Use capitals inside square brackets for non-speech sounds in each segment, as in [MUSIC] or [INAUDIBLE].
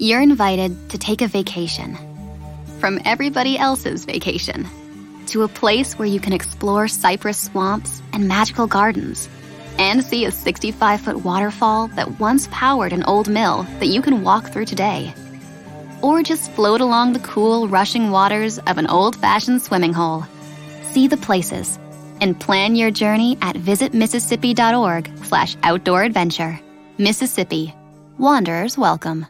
You're invited to take a vacation from everybody else's vacation to a place where you can explore cypress swamps and magical gardens and see a 65 foot waterfall that once powered an old mill that you can walk through today. Or just float along the cool, rushing waters of an old fashioned swimming hole. See the places and plan your journey at visitmississippi.org slash outdoor adventure. Mississippi. Wanderers welcome.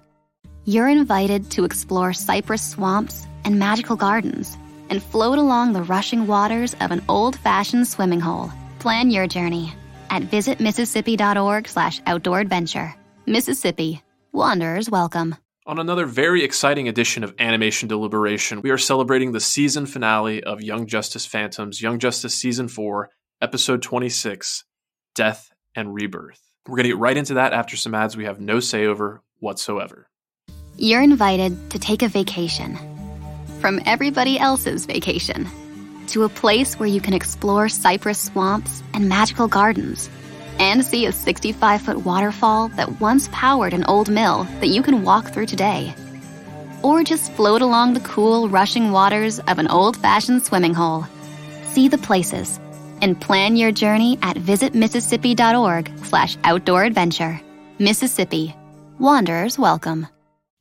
You're invited to explore cypress swamps and magical gardens and float along the rushing waters of an old-fashioned swimming hole. Plan your journey at visitmississippi.org slash outdoor adventure. Mississippi. Wanderers welcome. On another very exciting edition of Animation Deliberation, we are celebrating the season finale of Young Justice Phantoms, Young Justice Season 4, Episode 26, Death and Rebirth. We're going to get right into that after some ads we have no say over whatsoever. You're invited to take a vacation from everybody else's vacation to a place where you can explore cypress swamps and magical gardens and see a 65 foot waterfall that once powered an old mill that you can walk through today. Or just float along the cool, rushing waters of an old fashioned swimming hole. See the places and plan your journey at visitmississippi.org slash outdoor adventure. Mississippi. Wanderers welcome.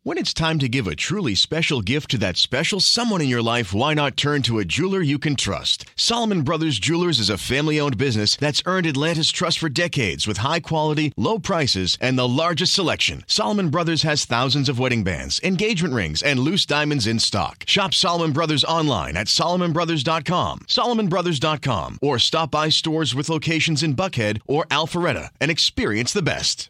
When it's time to give a truly special gift to that special someone in your life, why not turn to a jeweler you can trust? Solomon Brothers Jewelers is a family owned business that's earned Atlanta's trust for decades with high quality, low prices, and the largest selection. Solomon Brothers has thousands of wedding bands, engagement rings, and loose diamonds in stock. Shop Solomon Brothers online at SolomonBrothers.com, SolomonBrothers.com, or stop by stores with locations in Buckhead or Alpharetta and experience the best.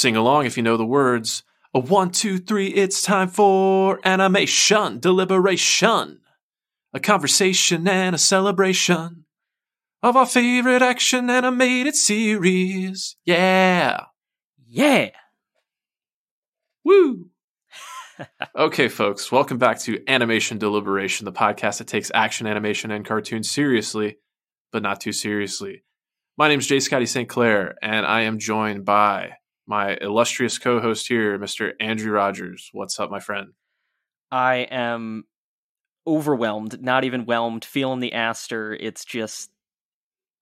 Sing along if you know the words. A one, two, three, it's time for animation deliberation. A conversation and a celebration of our favorite action animated series. Yeah. Yeah. Woo. [LAUGHS] okay, folks, welcome back to Animation Deliberation, the podcast that takes action animation and cartoons seriously, but not too seriously. My name is J. Scotty St. Clair, and I am joined by my illustrious co-host here, Mr. Andrew Rogers. What's up, my friend? I am overwhelmed, not even whelmed, feeling the aster. It's just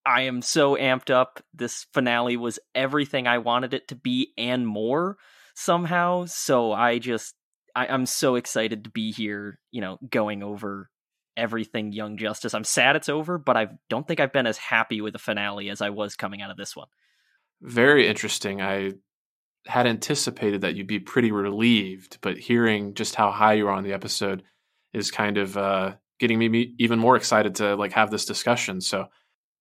I am so amped up. This finale was everything I wanted it to be and more somehow. So I just I, I'm so excited to be here, you know, going over everything Young Justice. I'm sad it's over, but I don't think I've been as happy with the finale as I was coming out of this one. Very interesting. I had anticipated that you'd be pretty relieved, but hearing just how high you are on the episode is kind of uh, getting me even more excited to like have this discussion. So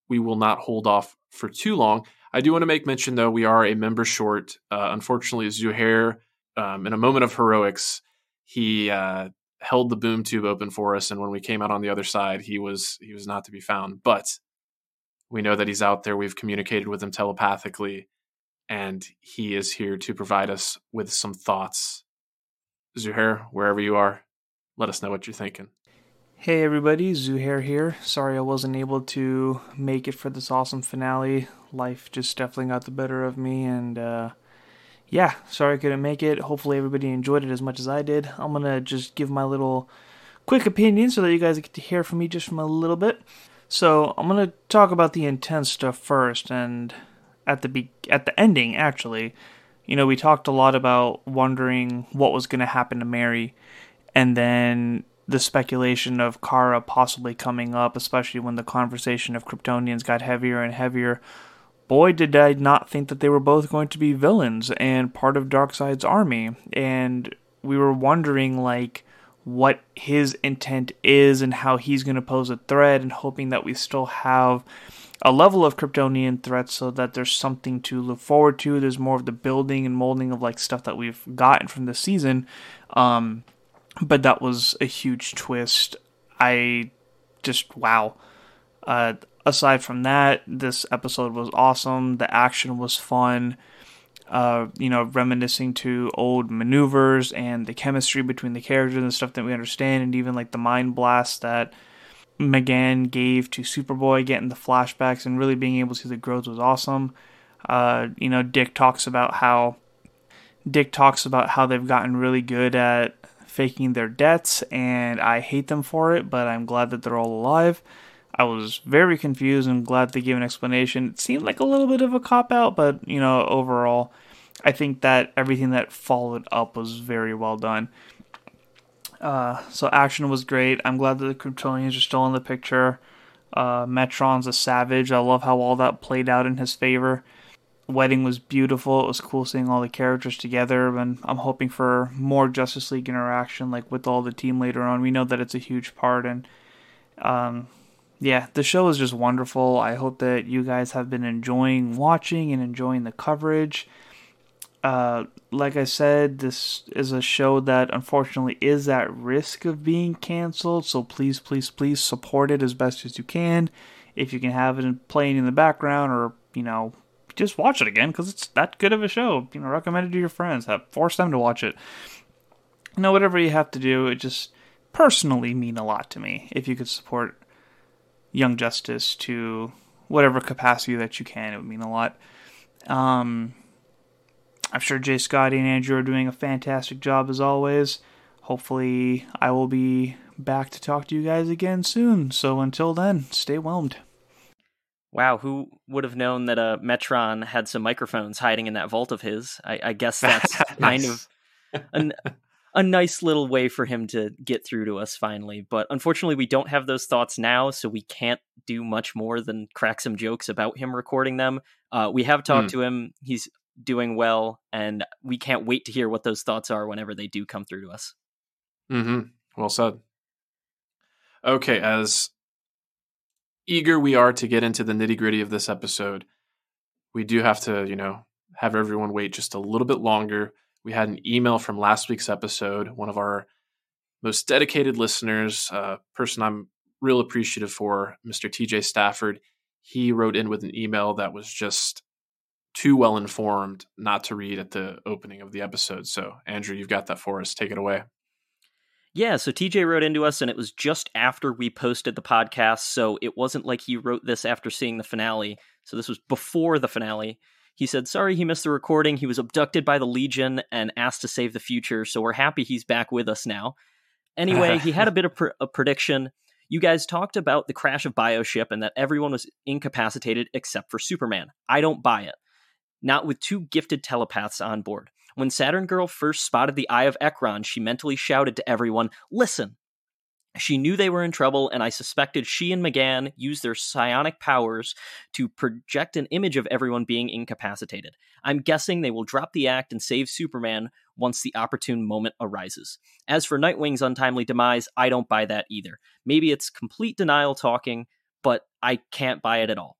we will not hold off for too long. I do want to make mention though we are a member short. Uh, unfortunately, Zuhair, um, in a moment of heroics, he uh, held the boom tube open for us, and when we came out on the other side, he was he was not to be found. But we know that he's out there. We've communicated with him telepathically and he is here to provide us with some thoughts. Zuhair, wherever you are, let us know what you're thinking. Hey everybody, Zuhair here. Sorry I wasn't able to make it for this awesome finale. Life just definitely got the better of me, and uh, yeah, sorry I couldn't make it. Hopefully everybody enjoyed it as much as I did. I'm gonna just give my little quick opinion so that you guys get to hear from me just from a little bit. So I'm gonna talk about the intense stuff first, and at the be- at the ending actually. You know we talked a lot about wondering what was going to happen to Mary and then the speculation of Kara possibly coming up especially when the conversation of Kryptonians got heavier and heavier. Boy did I not think that they were both going to be villains and part of Darkseid's army. And we were wondering like what his intent is and how he's going to pose a threat and hoping that we still have a level of Kryptonian threats so that there's something to look forward to. There's more of the building and molding of like stuff that we've gotten from this season. Um, but that was a huge twist. I just wow. Uh, aside from that, this episode was awesome. The action was fun. uh, you know, reminiscing to old maneuvers and the chemistry between the characters and stuff that we understand, and even like the mind blast that M'gann gave to Superboy, getting the flashbacks and really being able to see the growth was awesome. Uh, you know, Dick talks about how Dick talks about how they've gotten really good at faking their deaths, and I hate them for it, but I'm glad that they're all alive. I was very confused and glad they gave an explanation. It seemed like a little bit of a cop out, but you know, overall, I think that everything that followed up was very well done. Uh, so action was great. I'm glad that the Kryptonians are still in the picture. Uh, Metron's a savage. I love how all that played out in his favor. Wedding was beautiful. It was cool seeing all the characters together, and I'm hoping for more Justice League interaction, like with all the team later on. We know that it's a huge part, and um, yeah, the show is just wonderful. I hope that you guys have been enjoying watching and enjoying the coverage. Uh, like I said, this is a show that unfortunately is at risk of being canceled. So please, please, please support it as best as you can. If you can have it playing in the background, or you know, just watch it again because it's that good of a show. You know, recommend it to your friends. Have force them to watch it. You know, whatever you have to do, it just personally mean a lot to me. If you could support Young Justice to whatever capacity that you can, it would mean a lot. Um, I'm sure J Scotty and Andrew are doing a fantastic job as always. Hopefully, I will be back to talk to you guys again soon. So until then, stay whelmed. Wow, who would have known that uh, Metron had some microphones hiding in that vault of his? I, I guess that's [LAUGHS] kind of an, a nice little way for him to get through to us finally. But unfortunately, we don't have those thoughts now, so we can't do much more than crack some jokes about him recording them. Uh, we have talked mm. to him; he's doing well, and we can't wait to hear what those thoughts are whenever they do come through to us. Mm-hmm. Well said. Okay, as eager we are to get into the nitty gritty of this episode, we do have to, you know, have everyone wait just a little bit longer. We had an email from last week's episode. One of our most dedicated listeners, a person I'm real appreciative for, Mr. TJ Stafford. He wrote in with an email that was just too well informed not to read at the opening of the episode. So, Andrew, you've got that for us. Take it away. Yeah, so TJ wrote into us, and it was just after we posted the podcast. So it wasn't like he wrote this after seeing the finale. So this was before the finale. He said, Sorry he missed the recording. He was abducted by the Legion and asked to save the future. So we're happy he's back with us now. Anyway, he had a [LAUGHS] bit of pr- a prediction. You guys talked about the crash of Bioship and that everyone was incapacitated except for Superman. I don't buy it. Not with two gifted telepaths on board. When Saturn Girl first spotted the Eye of Ekron, she mentally shouted to everyone, Listen! She knew they were in trouble, and I suspected she and M'gann used their psionic powers to project an image of everyone being incapacitated. I'm guessing they will drop the act and save Superman once the opportune moment arises. As for Nightwing's untimely demise, I don't buy that either. Maybe it's complete denial talking, but I can't buy it at all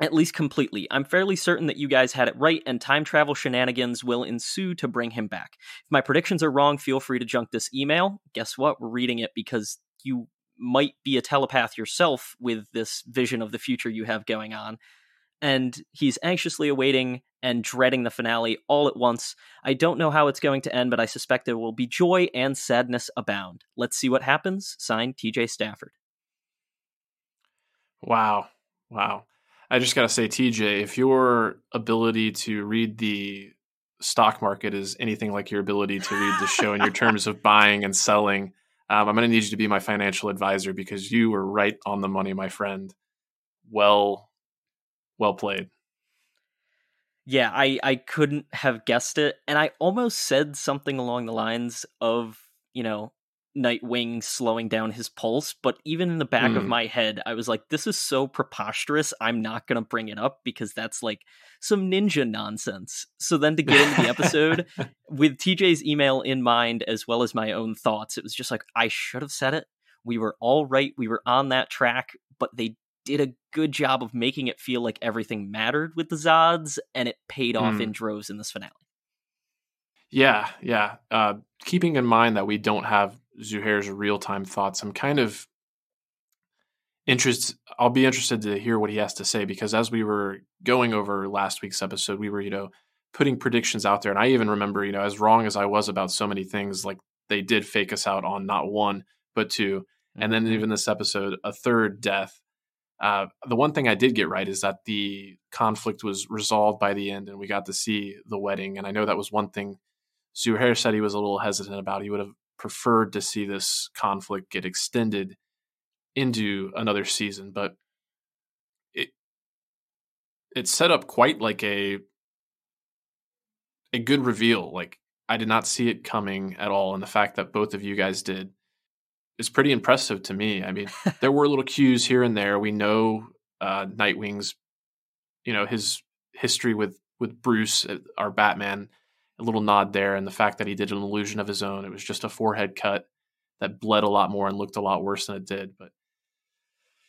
at least completely. I'm fairly certain that you guys had it right, and time travel shenanigans will ensue to bring him back. If my predictions are wrong, feel free to junk this email. Guess what? We're reading it because you might be a telepath yourself with this vision of the future you have going on. And he's anxiously awaiting and dreading the finale all at once. I don't know how it's going to end, but I suspect there will be joy and sadness abound. Let's see what happens. Signed, TJ Stafford. Wow. Wow. I just got to say, TJ, if your ability to read the stock market is anything like your ability to read the show in your [LAUGHS] terms of buying and selling, um, I'm going to need you to be my financial advisor because you were right on the money, my friend. Well, well played. Yeah, I, I couldn't have guessed it. And I almost said something along the lines of, you know, Nightwing slowing down his pulse, but even in the back mm. of hmm. my head, I was like, this is so preposterous. I'm not going to bring it up because that's like some ninja nonsense. So then to get into the episode [LAUGHS] with TJ's email in mind, as well as my own thoughts, it was just like, I should have said it. We were all right. We were on that track, but they did a good job of making it feel like everything mattered with the Zods, and it paid off mm. in droves in this finale. Yeah, yeah. Uh, keeping in mind that we don't have Zuhair's real time thoughts, I'm kind of interested. I'll be interested to hear what he has to say because as we were going over last week's episode, we were, you know, putting predictions out there. And I even remember, you know, as wrong as I was about so many things, like they did fake us out on not one, but two. And then Mm-hmm. even this episode, a third death. Uh, the one thing I did get right is that the conflict was resolved by the end and we got to see the wedding. And I know that was one thing Zuhair said he was a little hesitant about. He would have preferred to see this conflict get extended into another season, but it it set up quite like a a good reveal. Like I did not see it coming at all, and the fact that both of you guys did is pretty impressive to me. I mean, [LAUGHS] there were little cues here and there. We know uh, Nightwing's, you know, his history with with Bruce, uh, our Batman. A little nod there, and the fact that he did an illusion of his own. It was just a forehead cut that bled a lot more and looked a lot worse than it did. But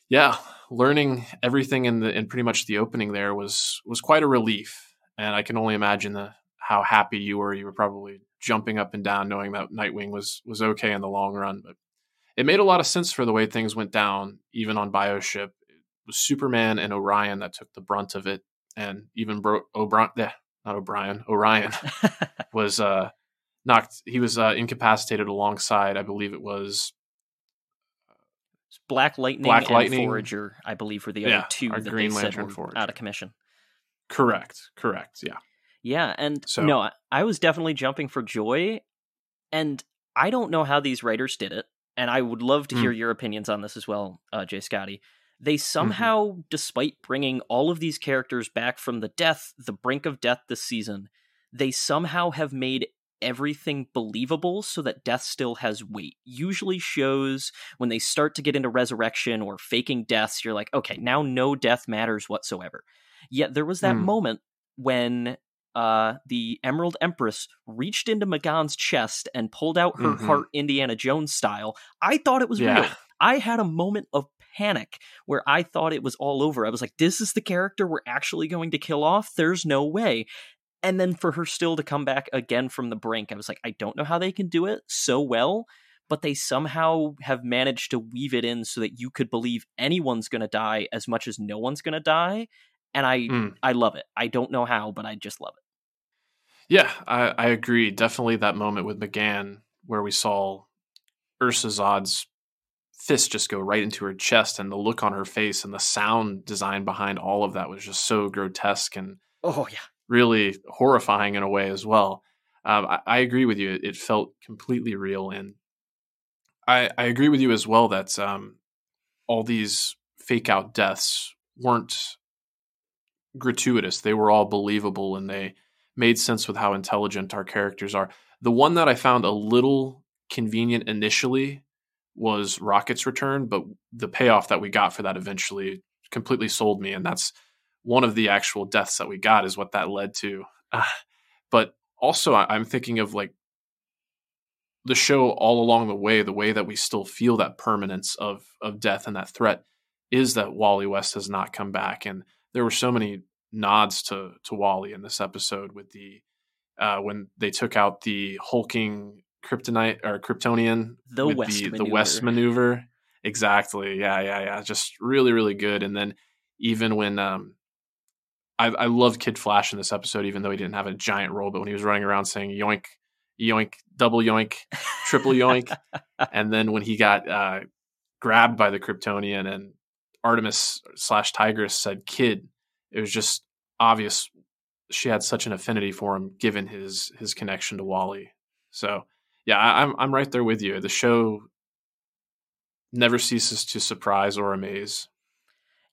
yeah, learning everything in the in pretty much the opening there was was quite a relief, and I can only imagine the how happy you were. You were probably jumping up and down knowing that Nightwing was was okay in the long run. But it made a lot of sense for the way things went down, even on Bioship. It was Superman and Orion that took the brunt of it, and even Bro- yeah, not O'Brien, Orion [LAUGHS] was uh, knocked. He was uh, incapacitated alongside, I believe it was Black Lightning Black and Lightning. Forager, I believe, were the Yeah, other two that Green they said were Forager. out of commission. correct, correct, yeah. Yeah, and So- no, I- I was definitely jumping for joy, and I don't know how these writers did it, and I would love to Mm. hear your opinions on this as well, uh, J Scotty. They Mm-hmm. somehow, despite bringing all of these characters back from the death, the brink of death this season, they somehow have made everything believable so that death still has weight. Usually shows when they start to get into resurrection or faking deaths, you're like, okay, now no death matters whatsoever. Yet there was that Hmm. moment when uh, the Emerald Empress reached into M'gann's chest and pulled out her Mhm. heart Indiana Jones style. I thought it was Yeah. real. I had a moment of panic where I thought it was all over. I was like, this is the character we're actually going to kill off? There's no way. And then for her still to come back again from the brink, I was like, I don't know how they can do it so well, but they somehow have managed to weave it in so that you could believe anyone's going to die as much as no one's going to die. And I, Mm. I love it. I don't know how, but I just love it. Yeah, I, I agree. Definitely that moment with M'gann where we saw Ursa Zod's fist just go right into her chest and the look on her face and the sound design behind all of that was just so grotesque and Oh yeah. really horrifying in a way as well. Um, I, I agree with you. It, it felt completely real. And I, I agree with you as well that um, all these fake out deaths weren't gratuitous. They were all believable and they made sense with how intelligent our characters are. The one that I found a little convenient initially was Rocket's return, but the payoff that we got for that eventually completely sold me. And that's one of the actual deaths that we got is what that led to. Ah, but also, I- I'm thinking of like the show all along the way, the way that we still feel that permanence of of death and that threat is that Wally West has not come back, and there were so many nods to to Wally in this episode with the uh, when they took out the hulking kryptonite or Kryptonian The West the, maneuver. the West maneuver. Exactly. Yeah, yeah, yeah. Just really, really good. And then even when um I I loved Kid Flash in this episode, even though he didn't have a giant role, but when he was running around saying yoink, yoink, double yoink, triple [LAUGHS] yoink. and then when he got uh grabbed by the Kryptonian and Artemis slash Tigress said kid, it was just obvious she had such an affinity for him given his his connection to Wally. So yeah, I, I'm I'm right there with you. The show never ceases to surprise or amaze.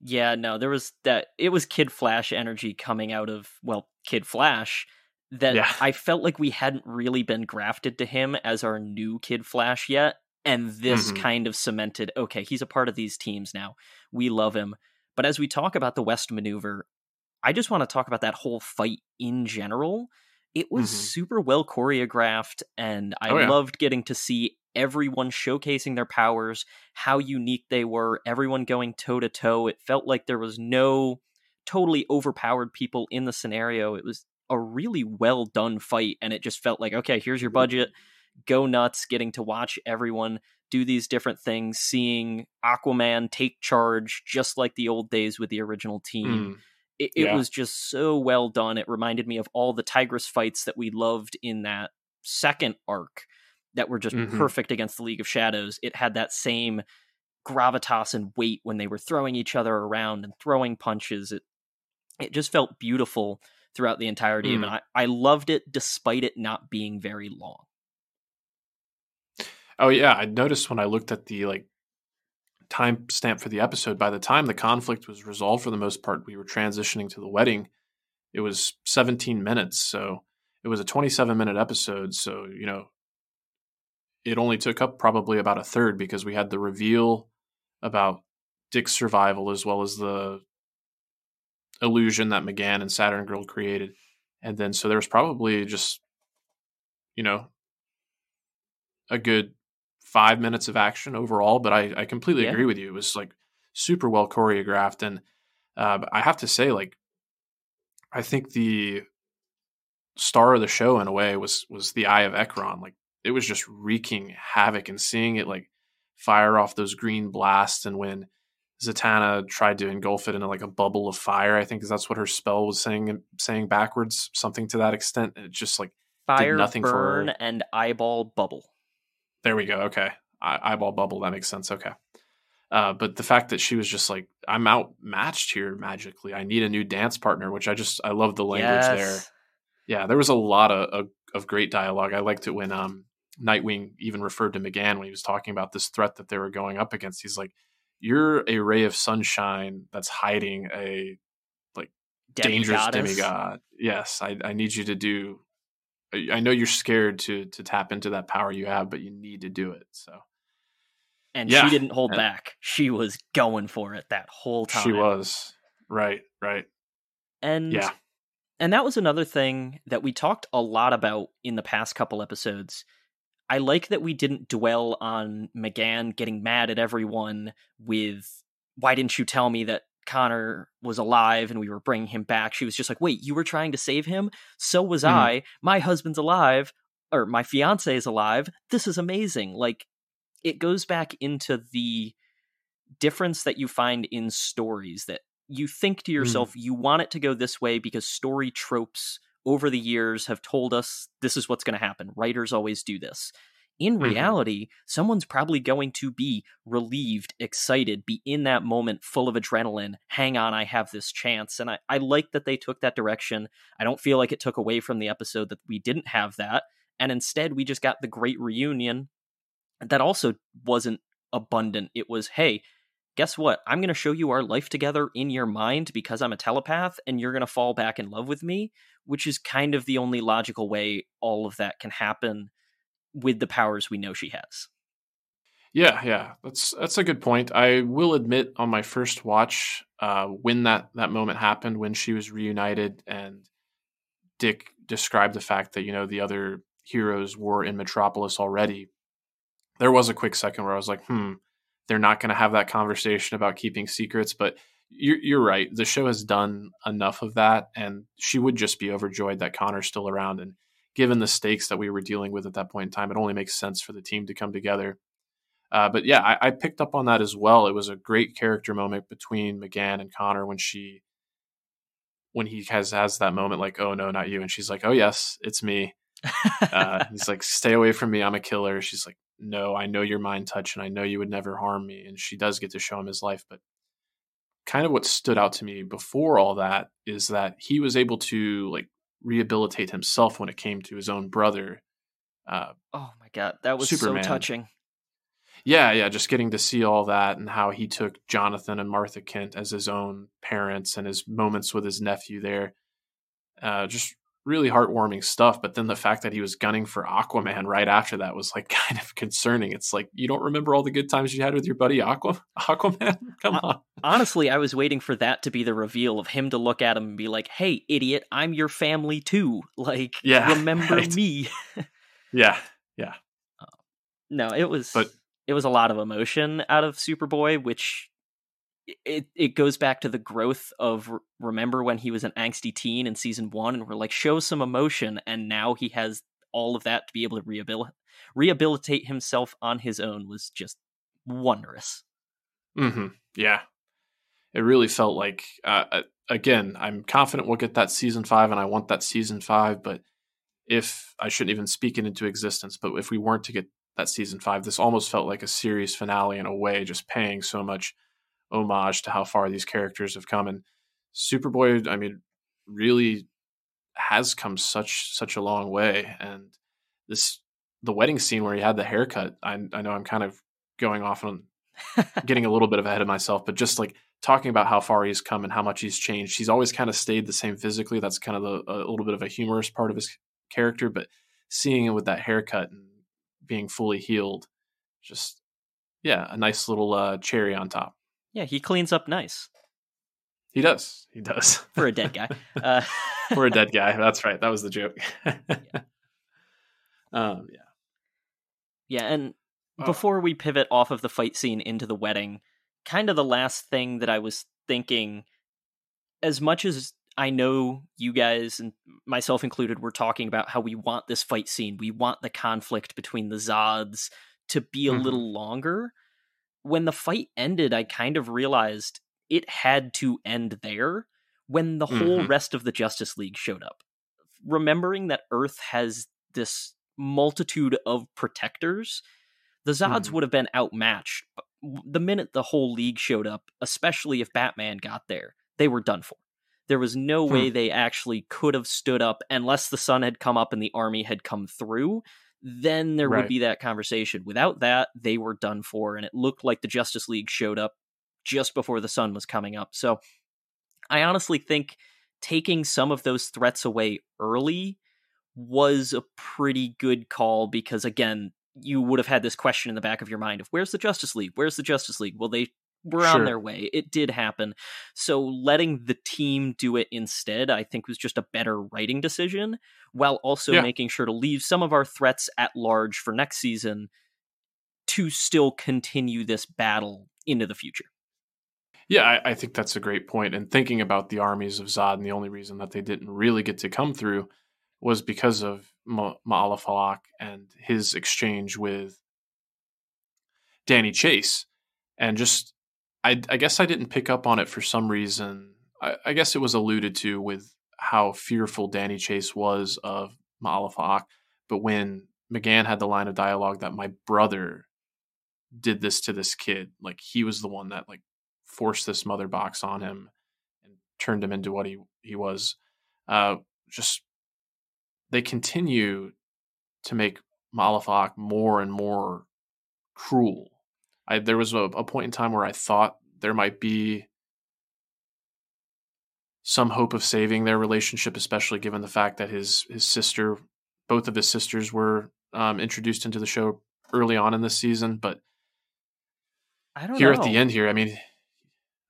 Yeah, no, there was that. It was Kid Flash energy coming out of well, Kid Flash. That Yeah. I felt like we hadn't really been grafted to him as our new Kid Flash yet, and this Mhm. kind of cemented. Okay, he's a part of these teams now. We love him. But as we talk about the West maneuver, I just want to talk about that whole fight in general. It was Mhm. super well choreographed, and I Oh, yeah. loved getting to see everyone showcasing their powers, how unique they were, everyone going toe to toe. It felt like there was no totally overpowered people in the scenario. It was a really well done fight, and it just felt like, okay, here's your budget, go nuts, getting to watch everyone do these different things, seeing Aquaman take charge just like the old days with the original team Mm. It, it yeah. was just so well done. It reminded me of all the Tigress fights that we loved in that second arc that were just mm-hmm. perfect against the League of Shadows. It had that same gravitas and weight when they were throwing each other around and throwing punches. It it just felt beautiful throughout the entirety mm. of it. Mm. I, I loved it despite it not being very long. Oh yeah, I noticed when I looked at the like time stamp for the episode, by the time the conflict was resolved for the most part, we were transitioning to the wedding. It was 17 minutes, so it was a 27 minute episode. So, you know, it only took up probably about a third because we had the reveal about Dick's survival as well as the illusion that M'gann and Saturn Girl created. And then so there was probably just, you know, a good five minutes of action overall. But I, I completely yeah. agree with you. It was like super well choreographed. And uh, I have to say, like, I think the star of the show in a way was was the Eye of Ekron. Like it was just wreaking havoc and seeing it like fire off those green blasts and when Zatanna tried to engulf it in like a bubble of fire. I think that's what her spell was saying saying backwards, something to that extent. It just like fire, nothing burn, for her. and eyeball bubble. There we go. Okay, I- eyeball bubble. That makes sense. Okay, uh, but the fact that she was just like, I'm outmatched here magically. I need a new dance partner, which I just I love the language yes. there. Yeah, there was a lot of, of, of great dialogue. I liked it when um Nightwing even referred to M'gann when he was talking about this threat that they were going up against. He's like, "You're a ray of sunshine that's hiding a like dangerous demigod." Yes, I, I need you to do. I, know you're scared to to tap into that power you have, but you need to do it. So, and yeah. she didn't hold and back. She was going for it that whole time. She was right, right, and yeah. And that was another thing that we talked a lot about in the past couple episodes I like that we didn't dwell on M'gann getting mad at everyone with why didn't you tell me that Connor was alive and we were bringing him back. She was just like, "Wait, you were trying to save him? So was mm-hmm. I. My husband's alive or my fiance is alive. This is amazing." Like it goes back into the difference that you find in stories that you think to yourself, mm. you want it to go this way because story tropes over the years have told us this is what's going to happen. Writers always do this. In mm-hmm. reality, someone's probably going to be relieved, excited, be in that moment full of adrenaline. Hang on, I have this chance. And I, I like that they took that direction. I don't feel like it took away from the episode that we didn't have that. And instead, we just got the great reunion that also wasn't abundant. It was, hey, guess what? I'm going to show you our life together in your mind because I'm a telepath and you're going to fall back in love with me, which is kind of the only logical way all of that can happen with the powers we know she has. Yeah, yeah, that's that's a good point. I will admit, on my first watch, uh, when that that moment happened, when she was reunited, and Dick described the fact that you know the other heroes were in Metropolis already, there was a quick second where I was like, hmm, they're not going to have that conversation about keeping secrets. But you're, you're right. The show has done enough of that, and she would just be overjoyed that Connor's still around. And given the stakes that we were dealing with at that point in time, it only makes sense for the team to come together. Uh, but yeah, I, I, picked up on that as well. It was a great character moment between M'gann and Connor when she, when he has has that moment like, "Oh no, not you," and she's like, "Oh yes, it's me." uh, [LAUGHS] he's like, "Stay away from me, I'm a killer." She's like, no, I know your mind touch and I know you would never harm me. And she does get to show him his life. But kind of what stood out to me before all that is that he was able to like rehabilitate himself when it came to his own brother. Uh, oh my God. That was Superman. so touching. Yeah, yeah, just getting to see all that and how he took Jonathan and Martha Kent as his own parents and his moments with his nephew there. Uh, just really heartwarming stuff. But then the fact that he was gunning for Aquaman right after that was like [LAUGHS] kind of concerning. It's like you don't remember all the good times you had with your buddy Aqua [LAUGHS] Aquaman. [LAUGHS] Come on. Honestly, I was waiting for that to be the reveal of him to look at him and be like, "Hey, idiot, I'm your family too. Like, yeah, remember right. me." yeah, yeah. Uh, no, it was. But it was a lot of emotion out of Superboy, which it it goes back to the growth of remember when he was an angsty teen in season one and we're like show some emotion and now he has all of that to be able to rehabilitate rehabilitate himself on his own was just wondrous mm-hmm yeah it really felt like uh, again, I'm confident we'll get that season five, and I want that season five. But if I shouldn't even speak it into existence, but if we weren't to get that season five, this almost felt like a series finale in a way, just paying so much homage to how far these characters have come. And Superboy, I mean, really has come such such a long way. And this the wedding scene where he had the haircut. I, I know I'm kind of going off on [LAUGHS] getting a little bit of ahead of myself, but just like talking about how far he's come and how much he's changed. He's always kind of stayed the same physically. That's kind of the, a little bit of a humorous part of his character, but seeing it with that haircut and being fully healed, just yeah, a nice little uh, cherry on top. Yeah, he cleans up nice. He does. He does [LAUGHS] for a dead guy. Uh, [LAUGHS] for a dead guy. [LAUGHS] That's right. That was the joke. yeah. Um, yeah. Yeah, and oh. before we pivot off of the fight scene into the wedding, kind of the last thing that I was thinking, as much as I know you guys and myself included were talking about how we want this fight scene, we want the conflict between the Zods to be a mm-hmm. little longer. When the fight ended, I kind of realized it had to end there when the mm-hmm. whole rest of the Justice League showed up. Remembering that Earth has this multitude of protectors, the Zods mm-hmm. would have been outmatched. The minute the whole league showed up, especially if Batman got there, they were done for. There was no hmm. way they actually could have stood up unless the sun had come up and the army had come through. Then there right. would be that conversation. Without that, they were done for, and it looked like the Justice League showed up just before the sun was coming up. So I honestly think taking some of those threats away early was a pretty good call because again, you would have had this question in the back of your mind of where's the Justice League? Where's the Justice League? Well, they were sure. on their way. It did happen. So letting the team do it instead, I think was just a better writing decision while also yeah. making sure to leave some of our threats at large for next season to still continue this battle into the future. Yeah, I, I think that's a great point. And thinking about the armies of Zod, and the only reason that they didn't really get to come through was because of Ma- Ma'alefa'ak and his exchange with Danny Chase. And just, I, I, guess I didn't pick up on it for some reason. I, I, guess it was alluded to with how fearful Danny Chase was of Ma'alefa'ak. But when M'gann had the line of dialogue that my brother did this to this kid, like he was the one that like forced this mother box on him and turned him into what he, he was. Uh, just they continue to make Ma'alefa'ak more and more cruel. I, there was a, a point in time where I thought there might be some hope of saving their relationship, especially given the fact that his his sister, both of his sisters, were um, introduced into the show early on in this season. But I don't here know. at the end here, I mean,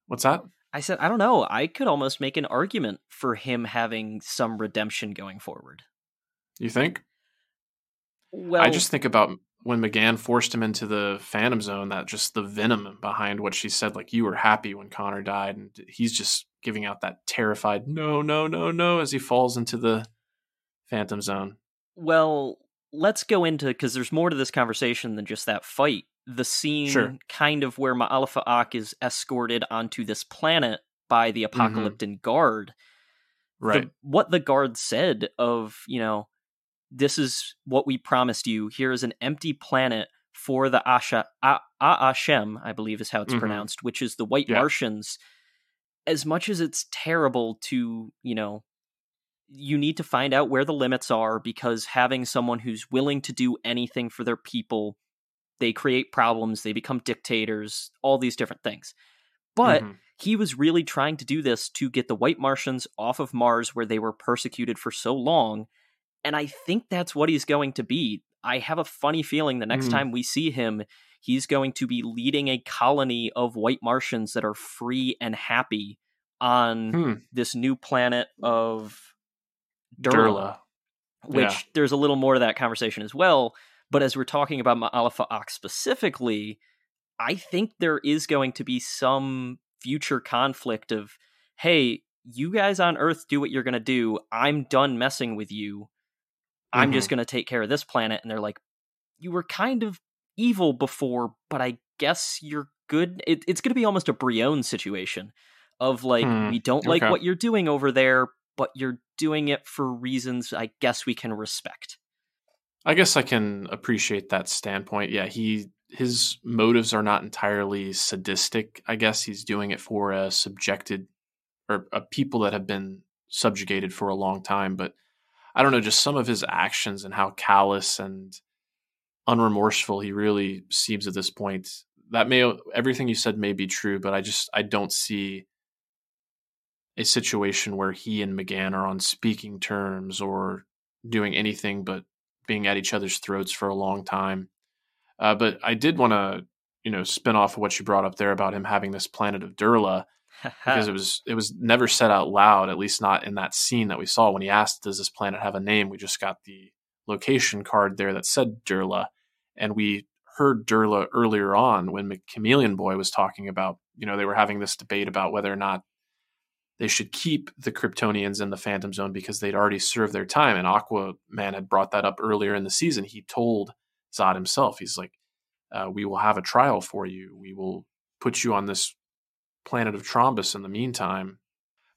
what's that? I said I don't know. I could almost make an argument for him having some redemption going forward. You think? Well, I just think about when M'gann forced him into the Phantom Zone, that just the venom behind what she said, like you were happy when Connor died, and he's just giving out that terrified no, no, no, no as he falls into the Phantom Zone. Well, let's go into because there's more to this conversation than just that fight. The scene, sure. kind of where Ma'alefa'ak is escorted onto this planet by the Apocalyptic mm-hmm. Guard. Right. The, what the guard said of, you know, this is what we promised you. Here is an empty planet for the Asha Aashem, I believe is how it's mm-hmm. pronounced, which is the White yeah. Martians. As much as it's terrible to, you know, you need to find out where the limits are because having someone who's willing to do anything for their people, they create problems, they become dictators, all these different things. But mm-hmm. he was really trying to do this to get the White Martians off of Mars where they were persecuted for so long and I think that's what he's going to be. I have a funny feeling the next mm. time we see him, he's going to be leading a colony of white Martians that are free and happy on hmm. this new planet of Durla. Durla. Which yeah. there's a little more to that conversation as well. But as we're talking about Ma'alefa'ak specifically, I think there is going to be some future conflict of, hey, you guys on Earth do what you're going to do. I'm done messing with you. I'm mm-hmm. just going to take care of this planet. And they're like, you were kind of evil before, but I guess you're good. It, it's going to be almost a Brion situation of like Hmm, we don't like okay. what you're doing over there, but you're doing it for reasons I guess we can respect. I guess I can appreciate that standpoint. Yeah, he his motives are not entirely sadistic. I guess he's doing it for a subjected or a people that have been subjugated for a long time. But I don't know, just some of his actions and how callous and unremorseful he really seems at this point. That may everything you said may be true, but I just I don't see a situation where he and M'gann are on speaking terms or doing anything but being at each other's throats for a long time. Uh, but I did want to, you know, spin off of what you brought up there about him having this planet of Durla because [LAUGHS] it was it was never said out loud, at least not in that scene that we saw when he asked, "Does this planet have a name?" We just got the location card there that said Durla, and we heard Durla earlier on when Chameleon Boy was talking about, you know, they were having this debate about whether or not they should keep the Kryptonians in the Phantom Zone because they'd already served their time. And Aquaman had brought that up earlier in the season. He told Zod himself, he's like, uh, "We will have a trial for you. We will put you on this planet of Trombus in the meantime."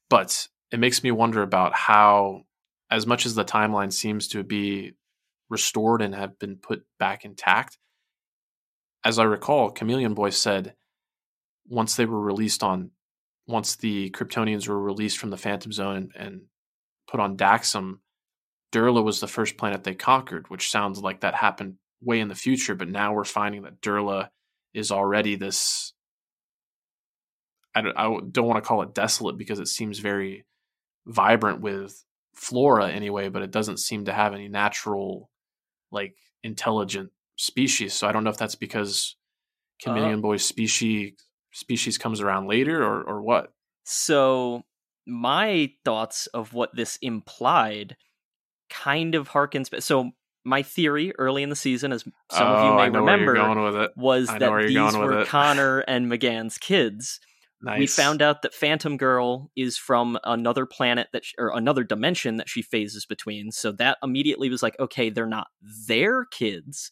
But it makes me wonder about how, as much as the timeline seems to be restored and have been put back intact, as I recall, Chameleon Boy said once they were released on once the Kryptonians were released from the Phantom Zone and, put on Daxam, Durla was the first planet they conquered, which sounds like that happened way in the future. But now we're finding that Durla is already this. I don't, I don't want to call it desolate because it seems very vibrant with flora anyway, but it doesn't seem to have any natural, like intelligent species. So I don't know if that's because uh-huh. Chameleon boy species species comes around later or or what. So, my thoughts of what this implied kind of harkens. So, my theory early in the season, as some of you Oh, may remember, going with it. was that these were. Connor [LAUGHS] and M'gann's kids. Nice. We found out that Phantom Girl is from another planet that, sh or another dimension that she phases between. So that immediately was like, okay, they're not their kids.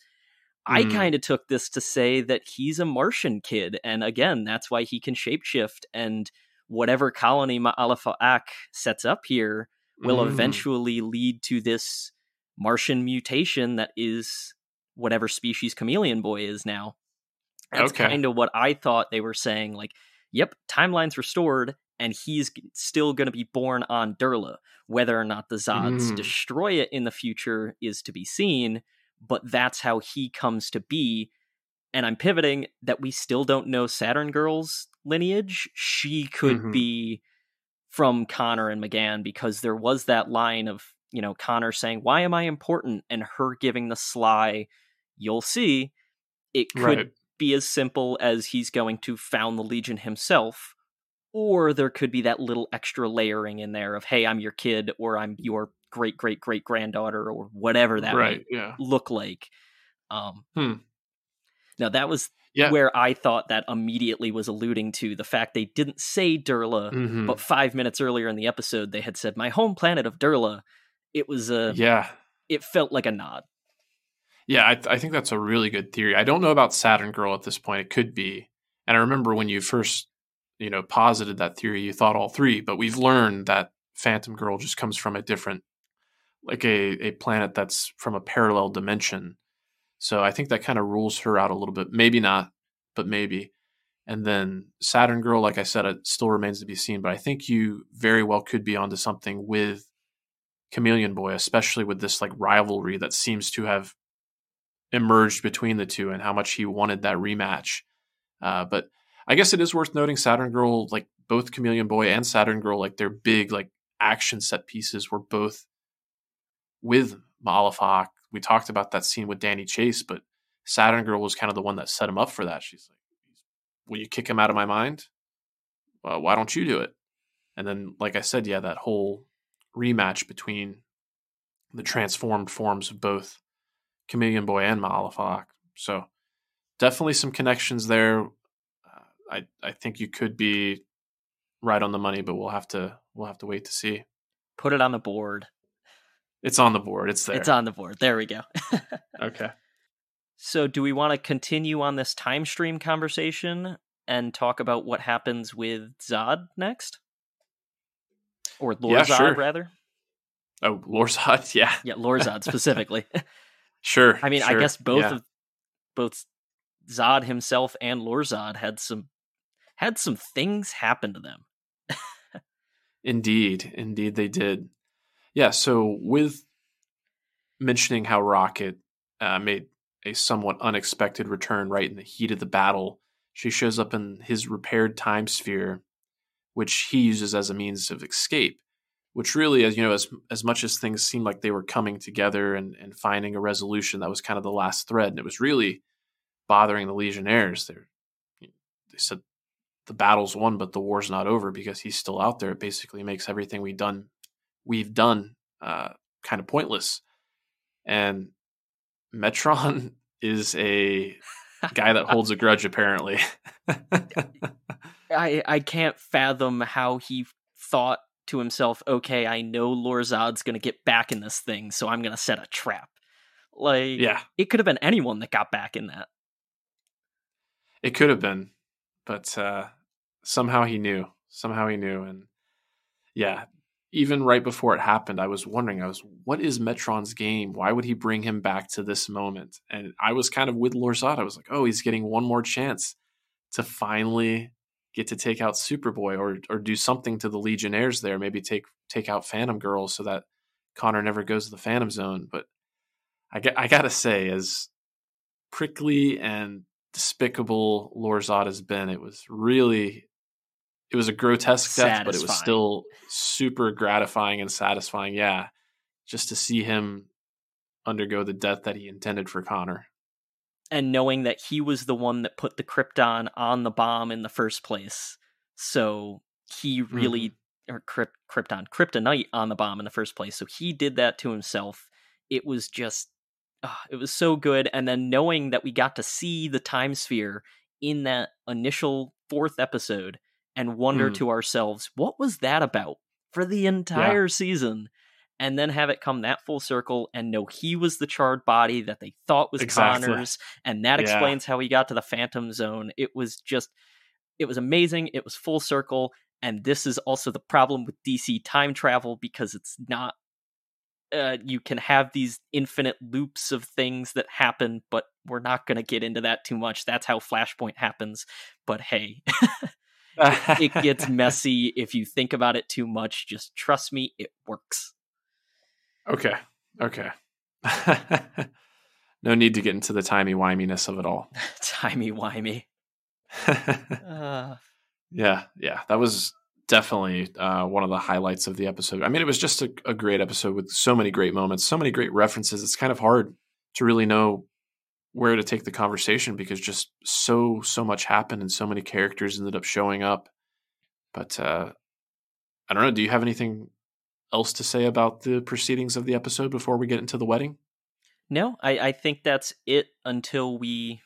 I Mm. kind of took this to say that he's a Martian kid, and again, that's why he can shapeshift. And whatever colony Ma'alefa'ak sets up here will Mm. eventually lead to this Martian mutation that is whatever species Chameleon Boy is now. That's Okay. kind of what I thought they were saying. Like, yep, timeline's restored, and he's still going to be born on Durla. Whether or not the Zods Mm. destroy it in the future is to be seen, but that's how he comes to be. And I'm pivoting that we still don't know Saturn Girl's lineage. She could Mhm. be from Connor and M'gann because there was that line of, you know, Connor saying, Why am I important? And her giving the sly, You'll see. It could Right. Be as simple as he's going to found the Legion himself, or there could be that little extra layering in there of, Hey, I'm your kid, or I'm your great great great granddaughter, or whatever that right. might Yeah. look like. Um, Hmm. Now that was Yeah. where I thought that immediately was alluding to the fact they didn't say Durla, Mhm. but five minutes earlier in the episode they had said my home planet of Durla. It was a, yeah. it felt like a nod. Yeah, I, th- I think that's a really good theory. I don't know about Saturn Girl at this point. It could be. And I remember when you first, you know, posited that theory, you thought all three, but we've learned that Phantom Girl just comes from a different, like a, a planet that's from a parallel dimension. So I think that kind of rules her out a little bit. Maybe not, but maybe. And then Saturn Girl, like I said, it still remains to be seen. But I think you very well could be onto something with Chameleon Boy, especially with this like rivalry that seems to have emerged between the two and how much he wanted that rematch. Uh, but I guess it is worth noting Saturn Girl, like both Chameleon Boy and Saturn Girl, like their big like action set pieces were both with Ma'alefa'ak. We talked about that scene with Danny Chase, but Saturn Girl was kind of the one that set him up for that. She's like, "Will you kick him out of my mind? Well, why don't you do it?" And then, like I said, yeah, that whole rematch between the transformed forms of both Chameleon Boy and Ma'alefa'ak. So definitely some connections there. Uh, I I think you could be right on the money, but we'll have to we'll have to wait to see. Put it on the board. It's on the board. It's there. It's on the board. There we go. [LAUGHS] Okay. so, do we want to continue on this time stream conversation, and talk about what happens with Zod next? Or Lord Yeah, Zod, sure. rather? Oh, Lorzod, [LAUGHS] yeah, Yeah, Lord Zod specifically. [LAUGHS] sure. I mean, I guess both yeah. of both Zod himself and Lorzod had some had some things happen to them. Indeed, indeed they did. Yeah, so with mentioning how Rocket uh, made a somewhat unexpected return right in the heat of the battle, she shows up in his repaired time sphere, which he uses as a means of escape. Which really, as you know, as as much as things seemed like they were coming together and, and finding a resolution, that was kind of the last thread, and it was really bothering the Legionnaires. They're, they said the battle's won, but the war's not over because he's still out there. It basically makes everything we done we've done uh, kind of pointless. And Metron [LAUGHS] is a guy that holds a grudge, apparently. [LAUGHS] I I can't fathom how he thought to himself, "Okay, I know Lorzod's going to get back in this thing, so I'm going to set a trap." Like, yeah, it could have been anyone that got back in that. it could have been, but uh, somehow he knew. Somehow he knew, and yeah, even right before it happened, I was wondering, I was, what is Metron's game? Why would he bring him back to this moment? And I was kind of with Lorzod. I was like, oh, he's getting one more chance to finally get to take out Superboy or or do something to the Legionnaires there. Maybe take take out Phantom Girl so that Connor never goes to the Phantom Zone. But I got I gotta say, as prickly and despicable Lorzod has been, it was really it was a grotesque death, but it was still super gratifying and satisfying. Yeah, just to see him undergo the death that he intended for Connor. And knowing that he was the one that put the krypton on the bomb in the first place. So he really or Kryp- krypton kryptonite on the bomb in the first place. So he did that to himself. It was just ah, it was so good. And then knowing that we got to see the time sphere in that initial fourth episode and wonder Mm. to ourselves what was that about? for the entire season and then have it come that full circle and know he was the charred body that they thought was Exactly. Connor's, and that Yeah. explains how he got to the Phantom Zone. It was just, it was amazing. It was full circle, and this is also the problem with DC time travel because it's not. Uh, you can have these infinite loops of things that happen, but we're not going to get into that too much. That's how Flashpoint happens. But hey, [LAUGHS] it gets [LAUGHS] messy if you think about it too much. Just trust me, it works. Okay. Okay. [LAUGHS] no need to get into the timey wiminess of it all. [LAUGHS] Timey wimey. Uh, [LAUGHS] yeah, yeah. That was definitely uh, one of the highlights of the episode. I mean, it was just a, a great episode with so many great moments, so many great references. It's kind of hard to really know where to take the conversation because just so so much happened and so many characters ended up showing up. But uh, I don't know. Do you have anything else to say about the proceedings of the episode before we get into the wedding? No, I, I think that's it until we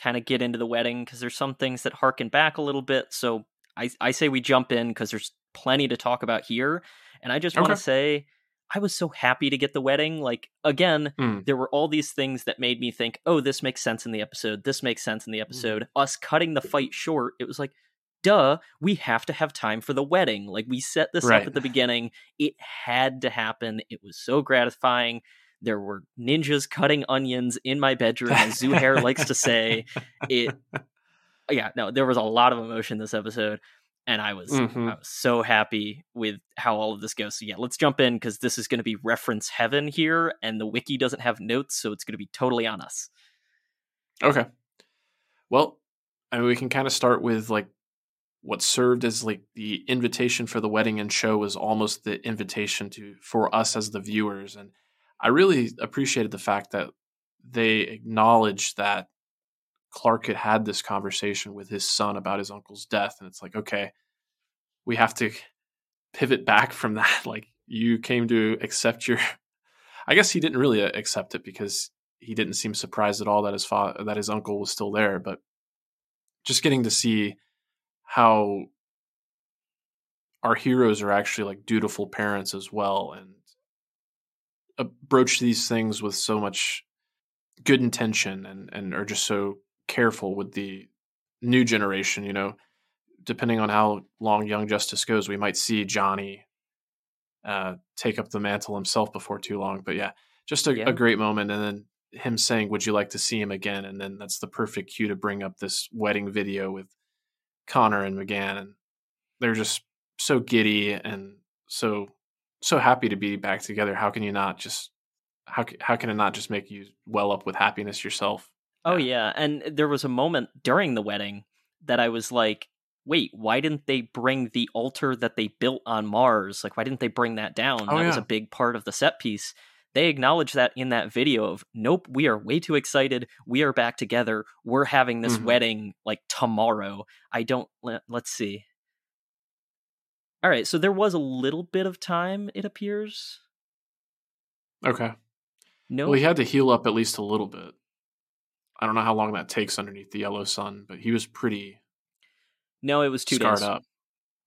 kind of get into the wedding because there's some things that harken back a little bit. So I, I say we jump in because there's plenty to talk about here. And I just want to say I was so happy to get the wedding. Like, again, Mm. there were all these things that made me think, oh, this makes sense in the episode. This makes sense in the episode. Us cutting the fight short, it was like, duh, we have to have time for the wedding. Like, we set this Right. up at the beginning. It had to happen. It was so gratifying. There were ninjas cutting onions in my bedroom, as Zuhair likes to say. It, [LAUGHS] yeah, no, there was a lot of emotion this episode, and I was Mhm. I was so happy with how all of this goes. So yeah, let's jump in because this is going to be reference heaven here, and the wiki doesn't have notes, so it's going to be totally on us. Okay. Well, I mean, we can kind of start with like what served as like the invitation for the wedding and show was almost the invitation to for us as the viewers, and I really appreciated the fact that they acknowledged that Clark had had this conversation with his son about his uncle's death, and it's like, okay, we have to pivot back from that. [LAUGHS] Like, you came to accept your. [LAUGHS] I guess he didn't really uh, accept it because he didn't seem surprised at all that his father that his uncle was still there but just getting to see how our heroes are actually like dutiful parents as well and approach these things with so much good intention and and are just so careful with the new generation, you know, depending on how long Young Justice goes, we might see Johnny uh, take up the mantle himself before too long. But yeah, just a, Yeah. a great moment. And then him saying, Would you like to see him again? And then that's the perfect cue to bring up this wedding video with Connor and M'gann. And they're just so giddy and so so happy to be back together. How can you not just how how can it not just make you well up with happiness yourself? Oh Yeah. yeah, and there was a moment during the wedding that I was like, "Wait, why didn't they bring the altar that they built on Mars? Like, why didn't they bring that down? Oh, that was a big part of the set piece." They acknowledge that in that video of, "Nope, we are way too excited. We are back together. We're having this Mhm. wedding like tomorrow." I don't. Let, let's see. All right, so there was a little bit of time. It appears. Okay. No, Well, he had to heal up at least a little bit. I don't know how long that takes underneath the yellow sun, but he was pretty no, it was two scarred days. up.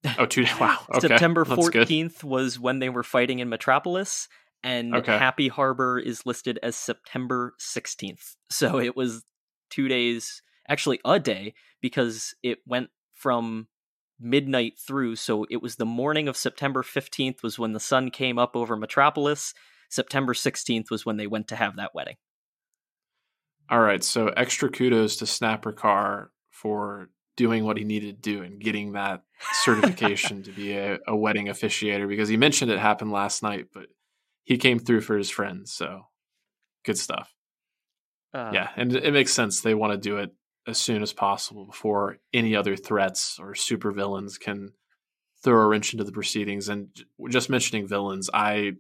[LAUGHS] Oh, two days. Wow. Okay. September 14th was when they were fighting in Metropolis, and Okay. Happy Harbor is listed as September 16th. [LAUGHS] So it was two days, actually a day, because it went from midnight through. So it was the morning of September 15th was when the sun came up over Metropolis. September 16th was when they went to have that wedding. All right. So extra kudos to Snapper Carr for doing what he needed to do and getting that [LAUGHS] certification to be a, a wedding officiator because he mentioned it happened last night, but he came through for his friends. So good stuff. Uh, yeah. And it makes sense. They want to do it as soon as possible before any other threats or supervillains can throw a wrench into the proceedings. And just mentioning villains, I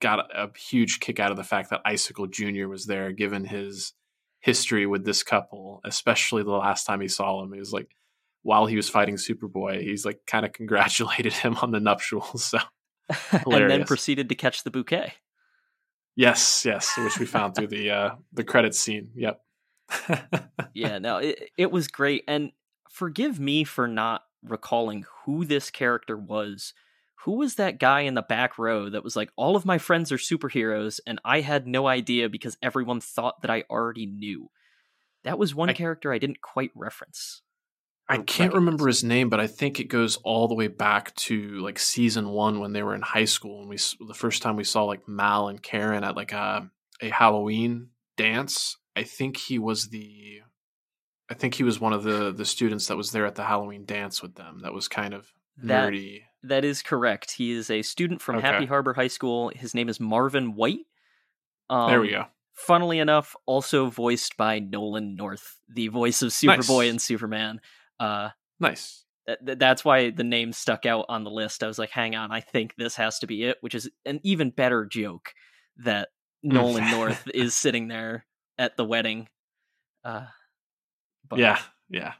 got a huge kick out of the fact that Icicle Jr. was there, given his history with this couple, especially the last time he saw him. He was like, while he was fighting Superboy, he's like kind of [LAUGHS] congratulated him on the nuptials. [LAUGHS] So [LAUGHS] and then proceeded to catch the bouquet. yes, yes, which we found through [LAUGHS] the uh, the credits scene. Yep. [LAUGHS] yeah, no, it, it was great. And forgive me for not recalling who this character was. Who was that guy in the back row that was like, all of my friends are superheroes, and I had no idea because everyone thought that I already knew? That was one I- character I didn't quite reference. I can't remember his name, but I think it goes all the way back to like season one when they were in high school, and we the first time we saw like Mal and Karen at like a a Halloween dance. I think he was the, I think he was one of the the students that was there at the Halloween dance with them. That was kind of That nerdy. that is correct. He is a student from Okay. Happy Harbor High School. His name is Marvin White. Um, there we go. funnily enough, also voiced by Nolan North, the voice of Superboy Nice. and Superman. Uh, Nice. that- that's why the name stuck out on the list. I was like, hang on, I think this has to be it, which is an even better joke that Mm. Nolan North [LAUGHS] is sitting there at the wedding. Uh, but, yeah, yeah.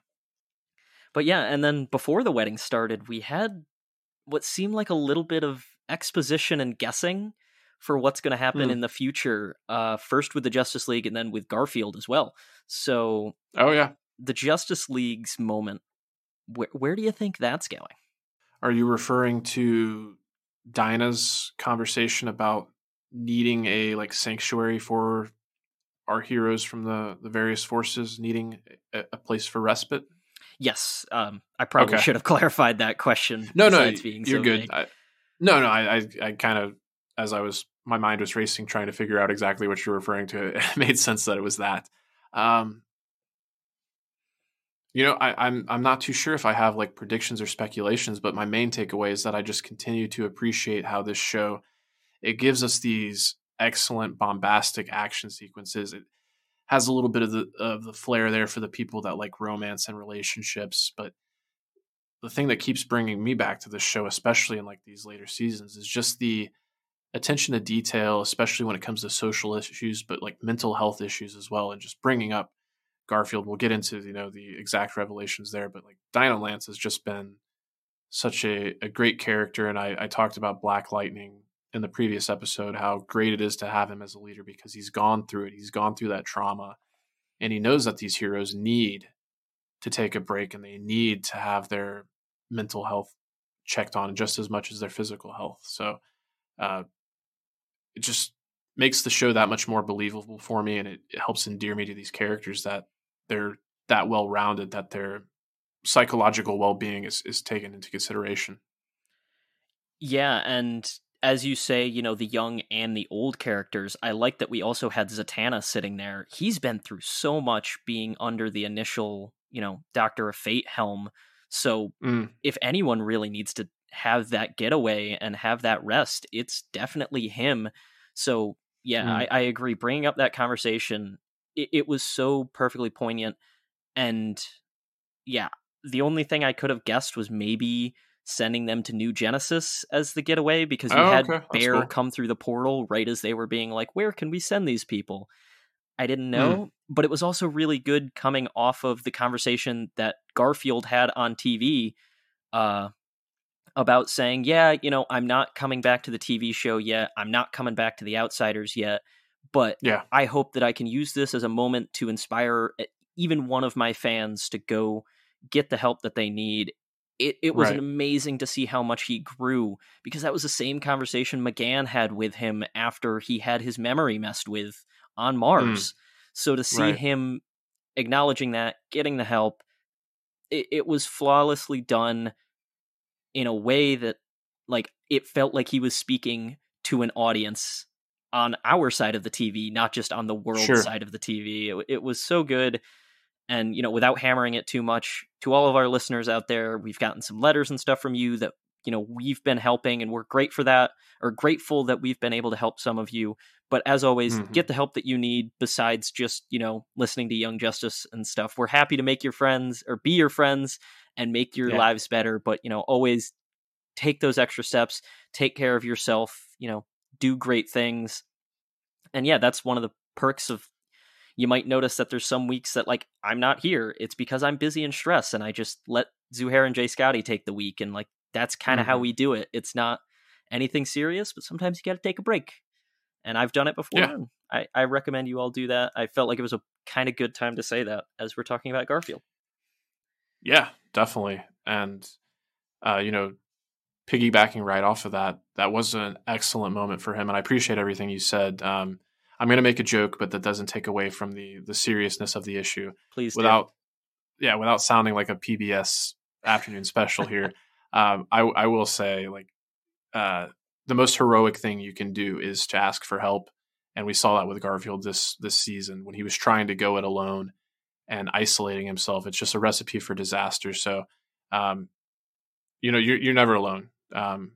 But yeah, and then before the wedding started, we had what seemed like a little bit of exposition and guessing for what's going to happen Hmm. in the future. Uh, first with the Justice League, and then with Garfield as well. So Oh yeah. The Justice League's moment. Where where do you think that's going? Are you referring to Dinah's conversation about needing a like sanctuary for our heroes from the the various forces needing a, a place for respite? Yes, um, I probably Okay. should have [LAUGHS] clarified that question. No, no, you're so good. I, no, no, I, I, I kind of, as I was, my mind was racing, trying to figure out exactly what you're referring to. [LAUGHS] It made sense that it was that. Um, you know, I, I'm, I'm not too sure if I have like predictions or speculations, but my main takeaway is that I just continue to appreciate how this show, it gives us these excellent bombastic action sequences. It has a little bit of the of the flair there for the people that like romance and relationships, but the thing that keeps bringing me back to this show, especially in like these later seasons, is just the attention to detail, especially when it comes to social issues, but like mental health issues as well, and just bringing up Garfield. We'll get into you know the exact revelations there, but like Dinah Lance has just been such a, a great character, and I, I talked about Black Lightning in the previous episode how great it is to have him as a leader because he's gone through it, he's gone through that trauma, and he knows that these heroes need to take a break and they need to have their mental health checked on just as much as their physical health. So uh, just makes the show that much more believable for me, and it, it helps endear me to these characters that they're that well rounded, that they're psychological well being is is taken into consideration. Yeah, and as you say, you know, the young and the old characters, I like that we also had Zatanna sitting there. He's been through so much being under the initial, you know, Doctor of Fate helm. So Mm. if anyone really needs to have that getaway and have that rest, it's definitely him. So yeah, Mm. I, I agree. Bringing up that conversation, it, it was so perfectly poignant. And yeah, the only thing I could have guessed was maybe sending them to New Genesis as the getaway because you Oh, had okay. Bear cool. come through the portal right as they were being like, "Where can we send these people?" I didn't Hmm. know, but it was also really good coming off of the conversation that Garfield had on TV uh, about saying, "Yeah, you know, I'm not coming back to the TV show yet. I'm not coming back to The Outsiders yet, but Yeah. I hope that I can use this as a moment to inspire e- even one of my fans to go get the help that they need. It, it was Right. amazing to see how much he grew because that was the same conversation M'gann had with him after he had his memory messed with on Mars. So to see Mm. Right. him acknowledging that, getting the help, it, it was flawlessly done in a way that like it felt like he was speaking to an audience on our side of the TV, not just on the world Sure. side of the TV. It, it was so good. And, you know, without hammering it too much, to all of our listeners out there, we've gotten some letters and stuff from you that, you know, we've been helping and we're great for that or grateful that we've been able to help some of you. But as always, Mhm. get the help that you need besides just, you know, listening to Young Justice and stuff. We're happy to make your friends or be your friends and make your Yeah. lives better. But, you know, always take those extra steps, take care of yourself, you know, do great things. And yeah, that's one of the perks of you might notice that there's some weeks that like I'm not here. It's because I'm busy and stressed and I just let Zuhair and J Scotty take the week and like that's kind of how Mhm. we do it. It's not anything serious, but sometimes you got to take a break. And I've done it before. Yeah. I, I recommend you all do that. I felt like it was a kind of good time to say that as we're talking about Garfield. Yeah, definitely. And uh, you know, piggybacking right off of that, that was an excellent moment for him, and I appreciate everything you said. Um, I'm going to make a joke, but that doesn't take away from the the seriousness of the issue. Please do. Without, yeah, without sounding like a PBS afternoon special here, [LAUGHS] um, I I will say like uh, the most heroic thing you can do is to ask for help, and we saw that with Garfield this this season when he was trying to go it alone and isolating himself. It's just a recipe for disaster. So, um, you know, you're you're never alone. Um,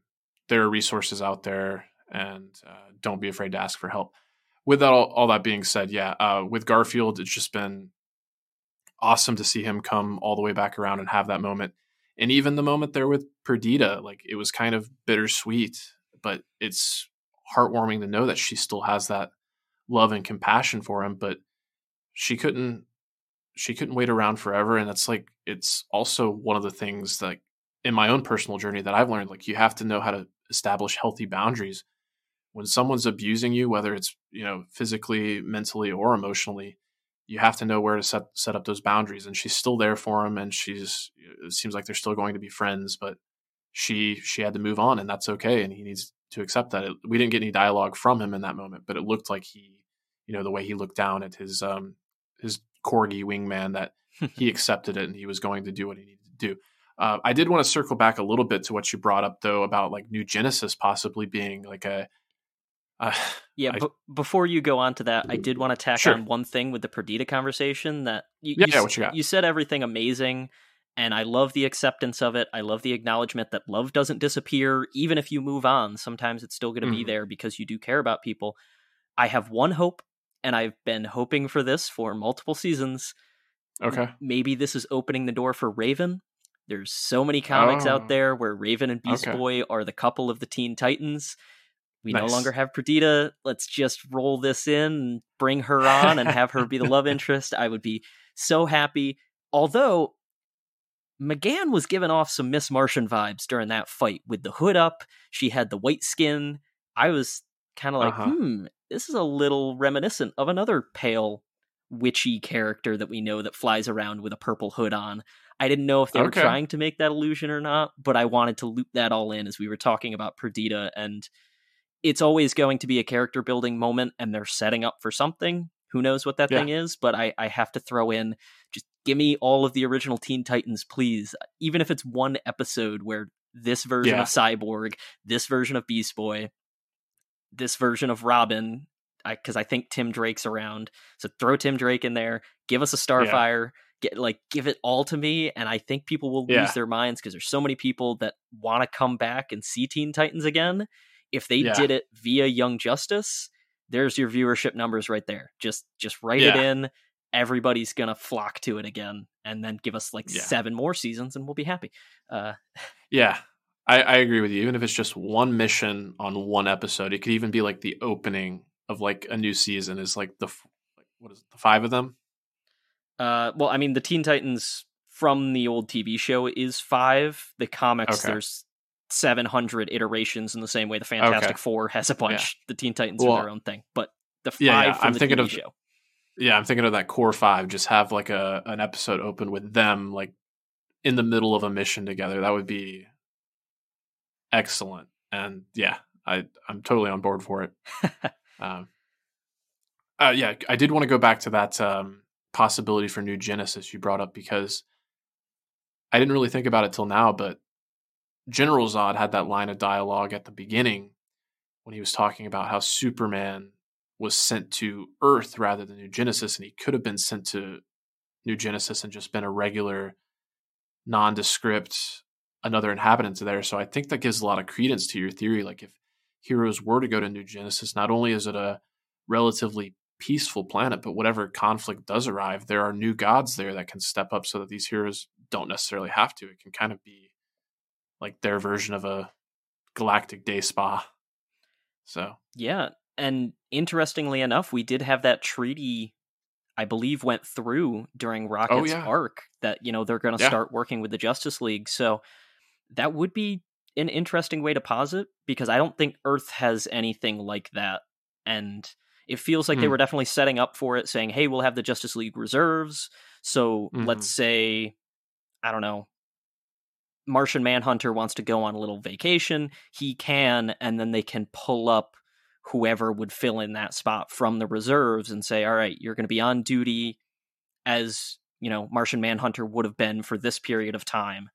there are resources out there, and uh, don't be afraid to ask for help. With that, all, all that being said, yeah, uh, with Garfield, it's just been awesome to see him come all the way back around and have that moment. And even the moment there with Perdita, like it was kind of bittersweet, but it's heartwarming to know that she still has that love and compassion for him. But she couldn't she couldn't wait around forever and it's like it's also one of the things that in my own personal journey that I've learned like you have to know how to establish healthy boundaries. When someone's abusing you whether it's you know physically mentally or emotionally you have to know where to set set up those boundaries and she's still there for him and she's it seems like they're still going to be friends but she she had to move on and that's okay and he needs to accept that. It, we didn't get any dialogue from him in that moment but it looked like he you know the way he looked down at his um his corgi wingman that he [LAUGHS] accepted it and he was going to do what he needed to do. Uh, I did want to circle back a little bit to what you brought up though about like New Genesis possibly being like a. Uh, [LAUGHS] Yeah, I- but before you go on to that, I did want to tack Sure. on one thing with the Perdita conversation that you, Yeah, you, yeah, what you got? you said everything amazing, and I love the acceptance of it. I love the acknowledgement that love doesn't disappear, even if you move on. Sometimes it's still going to be Mhm. there because you do care about people. I have one hope, and I've been hoping for this for multiple seasons. okay. Maybe this is opening the door for Raven. There's so many comics Oh. out there where Raven and Beast Okay. Boy are the couple of the Teen Titans. We no longer have Perdita. Let's just roll this in and bring her on and have her be the love [LAUGHS] interest. I would be so happy. Although M'gann was giving off some Miss Martian vibes during that fight with the hood up. She had the white skin. I was kind of like, Uh-huh. hmm, this is a little reminiscent of another pale, witchy character that we know that flies around with a purple hood on. I didn't know if they were trying to make that illusion or not, but I wanted to loop that all in as we were talking about Perdita. And it's always going to be a character building moment, and they're setting up for something. Who knows what that Yeah. thing is? But I, I have to throw in just give me all of the original Teen Titans, please. Even if it's one episode where this version Yeah. of Cyborg, this version of Beast Boy, this version of Robin, because I, think Tim Drake's around. So throw Tim Drake in there. Give us a Starfire. Get like give it all to me, and I think people will Yeah. lose their minds because there's so many people that want to come back and see Teen Titans again. If they Yeah. did it via Young Justice, there's your viewership numbers right there. Just just write it in. Everybody's gonna flock to it again, and then give us like Yeah. seven more seasons, and we'll be happy. Uh, Yeah, I, I agree with you. Even if it's just one mission on one episode, it could even be like the opening of like a new season. Is like the like, what is it, the five of them? Uh, well, I mean, the Teen Titans from the old TV show is five. The comics, Okay. there's 700 iterations in the same way the Fantastic Okay. Four has a bunch. The Teen Titans Well, are their own thing. But the five yeah, yeah, from I'm the thinking TV of- show. Yeah, I'm thinking of that core five. Just have like a an episode open with them like in the middle of a mission together. That would be excellent. And yeah, I I'm totally on board for it. [LAUGHS] um, uh, yeah, I did want to go back to that um, possibility for new Genesis you brought up because I didn't really think about it till now, but General Zod had that line of dialogue at the beginning when he was talking about how Superman was sent to Earth rather than New Genesis, and he could have been sent to New Genesis and just been a regular, nondescript, another inhabitant there. So I think that gives a lot of credence to your theory. Like if heroes were to go to New Genesis, not only is it a relatively peaceful planet, but whatever conflict does arrive, there are new gods there that can step up so that these heroes don't necessarily have to. It can kind of be like their version of a galactic day spa. So Yeah. And interestingly enough, we did have that treaty, I believe, went through during oh, Rocket's yeah. arc that, you know, they're going to Yeah. start working with the Justice League. So that would be an interesting way to posit because I don't think Earth has anything like that. And it feels like they Hmm. were definitely setting up for it, saying, hey, we'll have the Justice League reserves. So let's say, I don't know, Martian Manhunter wants to go on a little vacation, he can, and then they can pull up whoever would fill in that spot from the reserves and say, all right, you're going to be on duty as, you know, Martian Manhunter would have been for this period of time.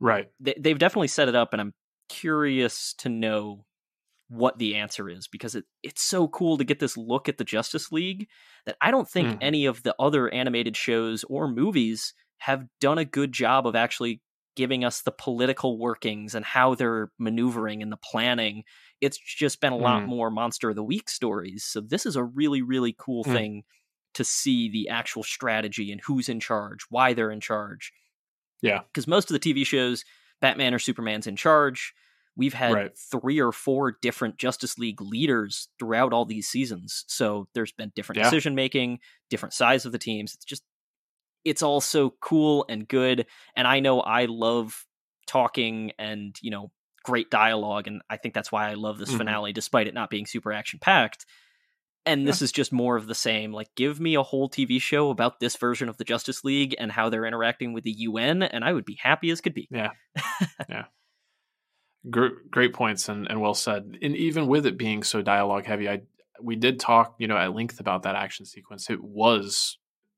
Right. They, they've definitely set it up, and I'm curious to know what the answer is because it, it's so cool to get this look at the Justice League that I don't think Mhm. any of the other animated shows or movies have done a good job of actually giving us the political workings and how they're maneuvering and the planning. It's just been a lot Mm. more Monster of the Week stories. So this is a really, really cool Mm. thing to see the actual strategy and who's in charge, why they're in charge. Yeah. Because most of the TV shows, Batman or Superman's in charge. We've had Right. three or four different Justice League leaders throughout all these seasons. So there's been different Yeah. decision making, different size of the teams. It's just it's all so cool and good. And I know I love talking and, you know, great dialogue. And I think that's why I love this Mhm. finale, despite it not being super action packed. And this is just more of the same. Like, give me a whole TV show about this version of the Justice League and how they're interacting with the UN, and I would be happy as could be. Yeah. [LAUGHS] yeah. Gr- great points and, and well said. And even with it being so dialogue heavy, I we did talk, you know, at length about that action sequence. It was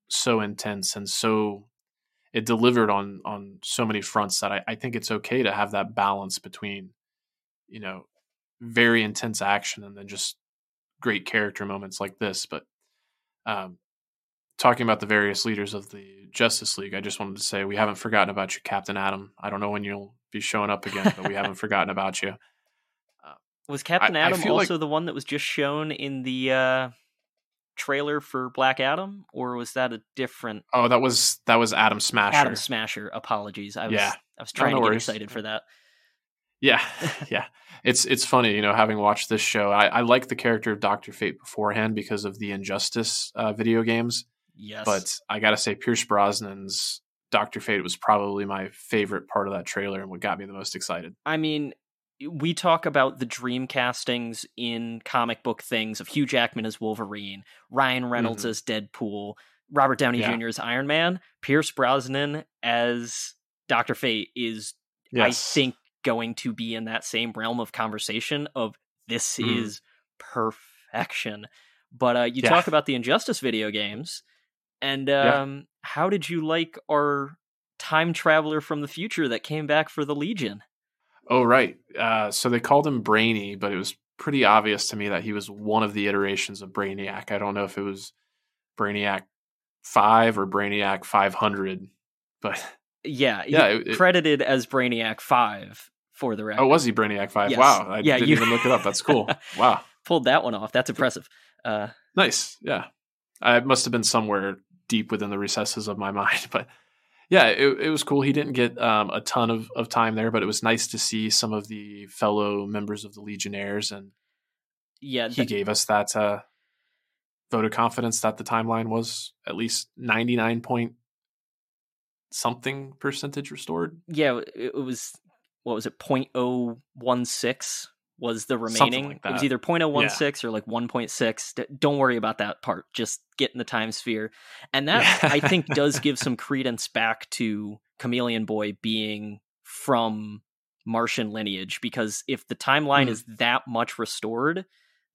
so intense and so it delivered on on so many fronts that I, I think it's okay to have that balance between, you know, very intense action and then just great character moments like this. But um talking about the various leaders of the Justice League, I just wanted to say we haven't forgotten about you, Captain Atom. I don't know when you'll be showing up again, but we haven't forgotten about you. Was Captain I feel like- also the one that was just shown in the uh, trailer for Black Adam, or was that a different Oh, that was that was Atom Smasher. Atom Smasher? Apologies, I was Yeah. I was trying no to get worries. excited for that. Yeah, [LAUGHS] yeah. It's it's funny, you know, having watched this show. I, I like the character of Doctor Fate beforehand because of the Injustice uh, video games, Yes, but I gotta say, Pierce Brosnan's Doctor Fate was probably my favorite part of that trailer and what got me the most excited. I mean, we talk about the dream castings in comic book things of Hugh Jackman as Wolverine, Ryan Reynolds Mhm. as Deadpool, Robert Downey Yeah. Jr. as Iron Man, Pierce Brosnan as Doctor Fate is I think going to be in that same realm of conversation of this Mhm. is perfection. But uh, you Yeah. talk about the Injustice video games, And Yeah. um, how did you like our time traveler from the future that came back for the Legion? Oh, right. Uh, so they called him Brainy, but it was pretty obvious to me that he was one of the iterations of Brainiac. I don't know if it was Brainiac 5 or Brainiac 500, but Yeah, [LAUGHS] yeah. It, it- credited as Brainiac Five for the record. oh, was he Brainiac 5? Yes. Wow. I Yeah, didn't you- even look it up. That's cool. [LAUGHS] wow. Pulled that one off. That's impressive. Uh, Nice. Yeah. I must have been somewhere deep within the recesses of my [LAUGHS] mind, but yeah, it, it was cool. He didn't get um, a ton of, of time there, but it was nice to see some of the fellow members of the Legionnaires, and yeah, he gave us that uh, vote of confidence that the timeline was at least ninety nine point something percentage restored. yeah. It was what was it? 0.016 was the remaining. like It was either 0.016 or like 1.6. Don't worry about that part. Just get in the time sphere, and that I [LAUGHS] think does give some credence back to Chameleon Boy being from Martian lineage because if the timeline Mm. is that much restored,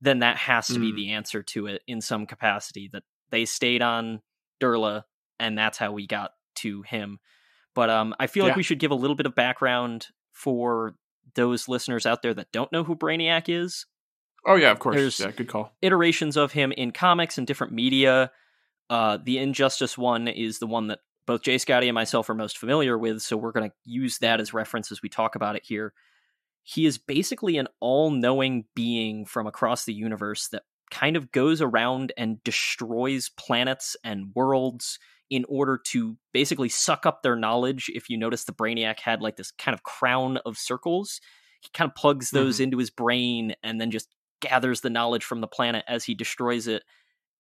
then that has to be Mm. the answer to it in some capacity. That they stayed on Durla, and that's how we got to him. But um, I feel like we should give a little bit of background for those listeners out there that don't know who Brainiac is Oh yeah, of course. There's- yeah, good call. iterations of him in comics and different media. Uh, the Injustice one is the one that both J Scotty and myself are most familiar with, so we're going to use that as reference as we talk about it here. He is basically an all knowing being from across the universe that kind of goes around and destroys planets and worlds in order to basically suck up their knowledge. If you notice, the Brainiac had like this kind of crown of circles. He kind of plugs those into his brain and then just gathers the knowledge from the planet as he destroys it.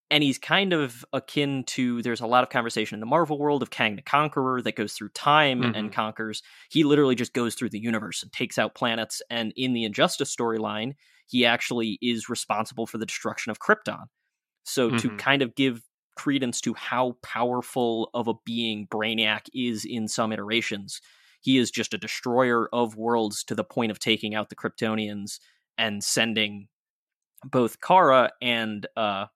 And he's kind of akin to there's a lot of conversation in the Marvel world of Kang the Conqueror that goes through time and Mhm. conquers. He literally just goes through the universe and takes out planets. And in the Injustice storyline, he actually is responsible for the destruction of Krypton. So to Mhm. kind of give credence to how powerful of a being Brainiac is in some iterations, he is just a destroyer of worlds to the point of taking out the Kryptonians and sending both Kara and uh,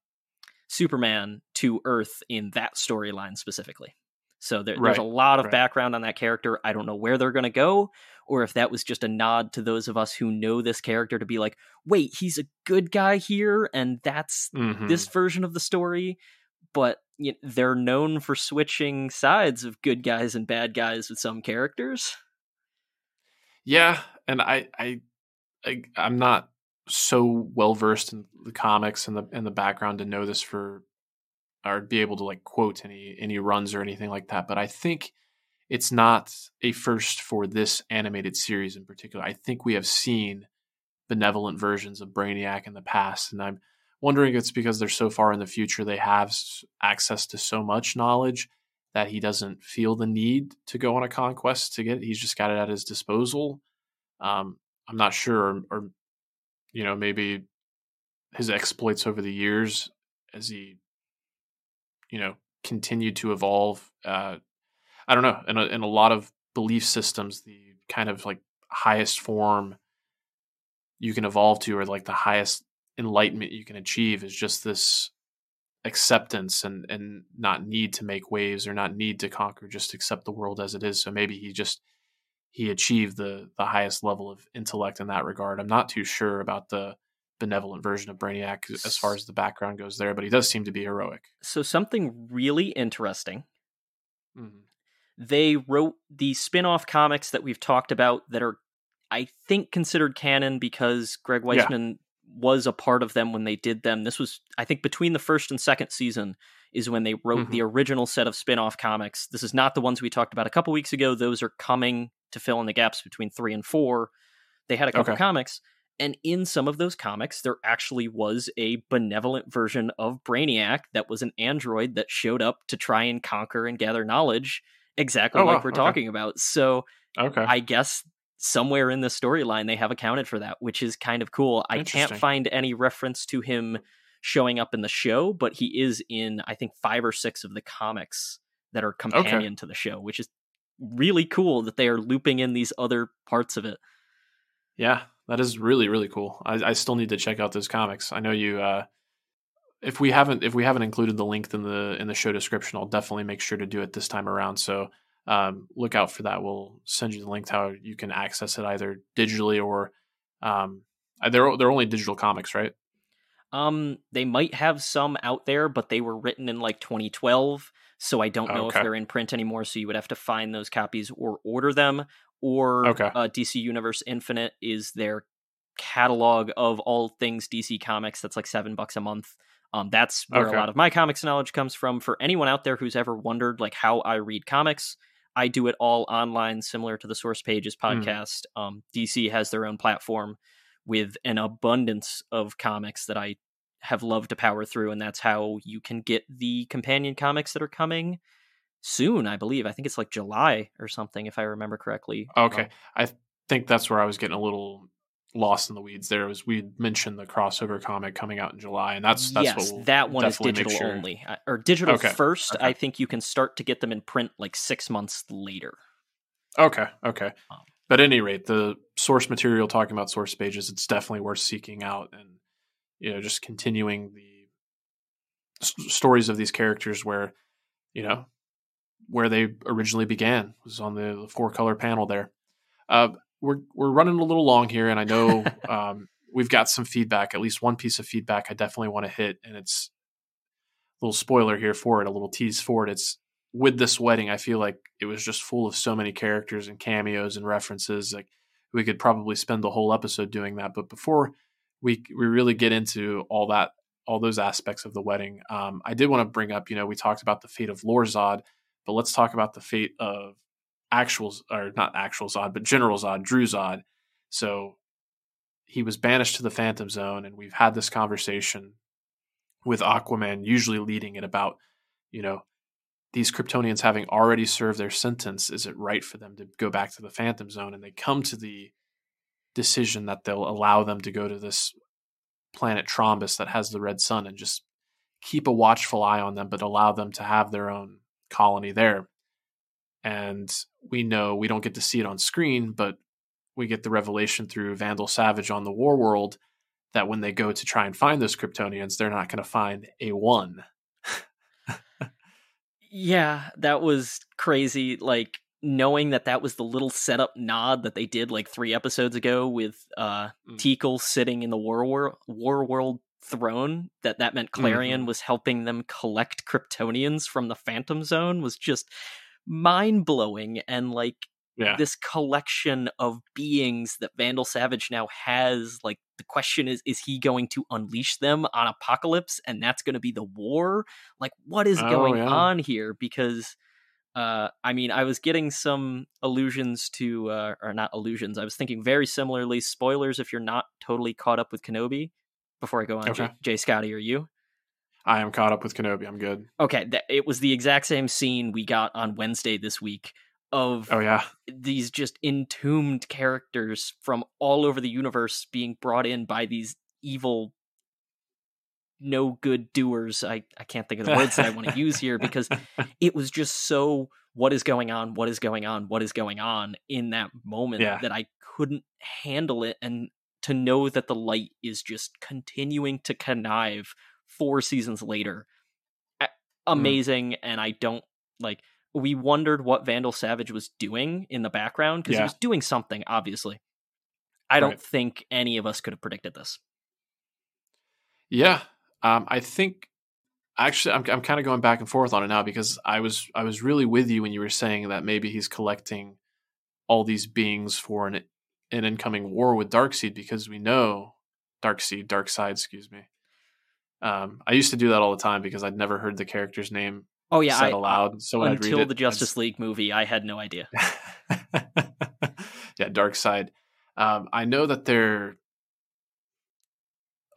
Superman to Earth in that storyline specifically. So there, there's a lot of right. background on that character. I don't know where they're going to go, or if that was just a nod to those of us who know this character to be like, wait, he's a good guy here, and that's Mhm. this version of the story. But you they're known for switching sides of good guys and bad guys with some characters. Yeah, and I, I, I I'm not so well versed in the comics and the and the background to know this for or be able to like quote any any runs or anything like that. But I think it's not a first for this animated series in particular. I think we have seen benevolent versions of Brainiac in the past, and I'm wondering if it's because they're so far in the future they have access to so much knowledge that he doesn't feel the need to go on a conquest to get it. He's just got it at his disposal. Um, I'm not sure, or, or you know, maybe his exploits over the years as he, you know, continued to evolve. Uh, I don't know. In a, in a lot of belief systems, the kind of like highest form you can evolve to, or like the highest enlightenment you can achieve, is just this acceptance and and not need to make waves or not need to conquer just accept the world as it is so maybe he just he achieved the the highest level of intellect in that regard i'm not too sure about the benevolent version of brainiac as far as the background goes there but he does seem to be heroic So something really interesting Mhm. they wrote the spin-off comics that we've talked about that are i think considered canon because greg Yeah. Was a part of them when they did them this was i think between the first and second season is when they wrote Mhm. the original set of spin-off comics this is not the ones we talked about a couple weeks ago those are coming to fill in the gaps between three and four they had a couple Okay. comics and in some of those comics there actually was a benevolent version of brainiac that was an android that showed up to try and conquer and gather knowledge exactly Oh, like wow, we're okay. talking about. So okay I guess somewhere in the storyline they have accounted for that, which is kind of cool. I can't find any reference to him showing up in the show, but he is in I think five or six of the comics that are companion to the show, which is really cool that they are looping in these other parts of it. yeah that is really really cool i, I still need to check out those comics i know you uh if we haven't if we haven't included the link in the in the show description, I'll definitely make sure to do it this time around. So um, look out for that. We'll send you the link to how you can access it either digitally or um, uh, they're they're only digital comics, right? Um, they might have some out there, but they were written in like 2012, so I don't know Okay. if they're in print anymore. So you would have to find those copies or order them. Or Okay. uh, DC Universe Infinite is their catalog of all things DC Comics. That's like seven bucks a month. Um, that's where Okay. a lot of my comics knowledge comes from. For anyone out there who's ever wondered like how I read comics, I do it all online, similar to the Source Pages Mm. podcast. Um, DC has their own platform with an abundance of comics that I have loved to power through, and that's how you can get the companion comics that are coming soon. I believe. I think it's like July or something, if I remember correctly. Okay, Um, I think that's where I was getting a little lost in the weeds. There was we mentioned the crossover comic coming out in July, and that's that's yes, what we'll that one is digital sure- only, Uh, or digital Okay, first. okay. I think you can start to get them in print like six months later. Okay, okay. Um, But at any rate, the source material talking about source pages, it's definitely worth seeking out and you know just continuing the s- stories of these characters where you know where they originally began was on the, the four color panel there. Uh, we're we're running a little long here, and I know [LAUGHS] um, we've got some feedback. At least one piece of feedback I definitely want to hit, and it's a little spoiler here for it, a little tease for it. It's with this wedding, I feel like it was just full of so many characters and cameos and references. Like we could probably spend the whole episode doing that. But before we we really get into all that, all those aspects of the wedding, um, I did want to bring up. You know, we talked about the fate of Lorzod, but let's talk about the fate of actual or not actual Zod, but General Zod, Dru-Zod. So he was banished to the Phantom Zone, and we've had this conversation with Aquaman, usually leading it about, you know, these Kryptonians having already served their sentence, is it right for them to go back to the Phantom Zone? And they come to the decision that they'll allow them to go to this planet Trombus that has the red sun and just keep a watchful eye on them, but allow them to have their own colony there. And we know we don't get to see it on screen, but we get the revelation through Vandal Savage on the War World that when they go to try and find those Kryptonians, they're not going to find a one. Yeah, that was crazy. Like knowing that that was the little setup nod that they did like three episodes ago with uh Mm. Teekl sitting in the War War, War World throne. That that meant Klarion was helping them collect Kryptonians from the Phantom Zone was just mind blowing. And like Yeah. this collection of beings that Vandal Savage now has. Like the question is, is he going to unleash them on Apocalypse, and that's going to be the war? Like, what is Oh, going yeah. on here? Because, uh, I mean, I was getting some allusions to, uh, or not allusions. I was thinking very similarly. Spoilers if you're not totally caught up with Kenobi. Before I go on, Jay, Okay. J Scotty, are you? I am caught up with Kenobi. I'm good. Okay, that, it was the exact same scene we got on Wednesday this week of Oh yeah. these just entombed characters from all over the universe being brought in by these evil no good doers i, I can't think of the words that i want to use here because [LAUGHS] it was just so what is going on what is going on what is going on in that moment Yeah. that i couldn't handle it and to know that the light is just continuing to connive four seasons later a- amazing and i don't like we wondered what vandal savage was doing in the background because he was doing something obviously i don't Right. think any of us could have predicted this Yeah, um, I think actually I'm I'm kind of going back and forth on it now because I was I was really with you when you were saying that maybe he's collecting all these beings for an an incoming war with Darkseid because we know Darkseid, Darkseid, excuse me. Um, I used to do that all the time because I'd never heard the character's name oh yeah said I, aloud. So when I'd read until it, the justice league movie i had no idea [LAUGHS] yeah, Darkseid. Um, I know that their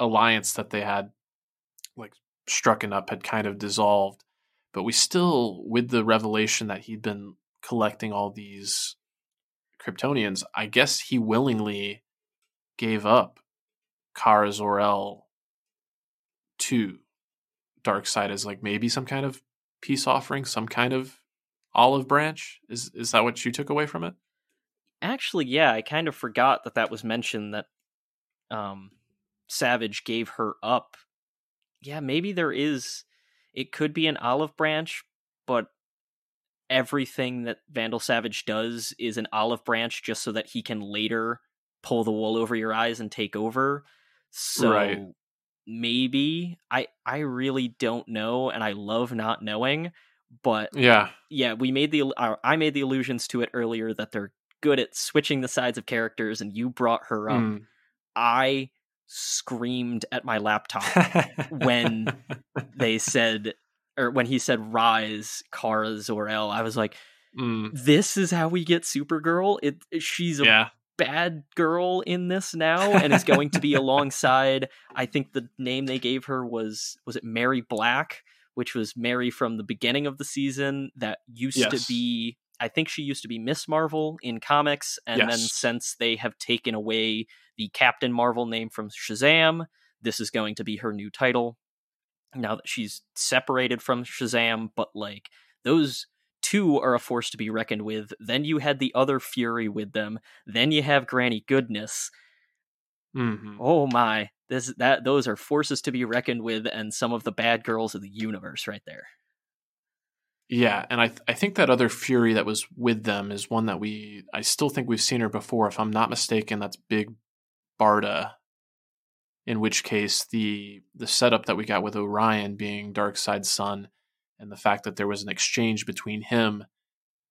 alliance that they had, like strucken up, had kind of dissolved, but we still, with the revelation that he'd been collecting all these Kryptonians, I guess he willingly gave up Kara Zor-El to Darkseid as like maybe some kind of peace offering, some kind of olive branch. Is is that what you took away from it? Actually, yeah, I kind of forgot that that was mentioned that um Savage gave her up yeah, maybe there is. It could be an olive branch, but everything that Vandal Savage does is an olive branch just so that he can later pull the wool over your eyes and take over. So Right. Maybe I I really don't know and I love not knowing, but Yeah. yeah, we made the uh, I made the allusions to it earlier that they're good at switching the sides of characters and you brought her up. Mm. I screamed at my laptop when [LAUGHS] they said or when he said rise Kara Zor-El, I was like, Mm. this is how we get Supergirl. It she's a Yeah. Bad girl in this now and is going to be alongside I think the name they gave her was was it Mary Black, which was Mary from the beginning of the season that used Yes. to be I think she used to be Miss Marvel in comics and then since they have taken away the Captain Marvel name from Shazam, this is going to be her new title. Now that she's separated from Shazam, but like those two are a force to be reckoned with. Then you had the other Fury with them. Then you have Granny Goodness. Mhm. Oh my, this that those are forces to be reckoned with, and some of the bad girls of the universe right there. Yeah, and I th- I think that other Fury that was with them is one that we I still think we've seen her before. If I'm not mistaken, that's Big Barda. In which case, the the setup that we got with Orion being Darkseid son, and the fact that there was an exchange between him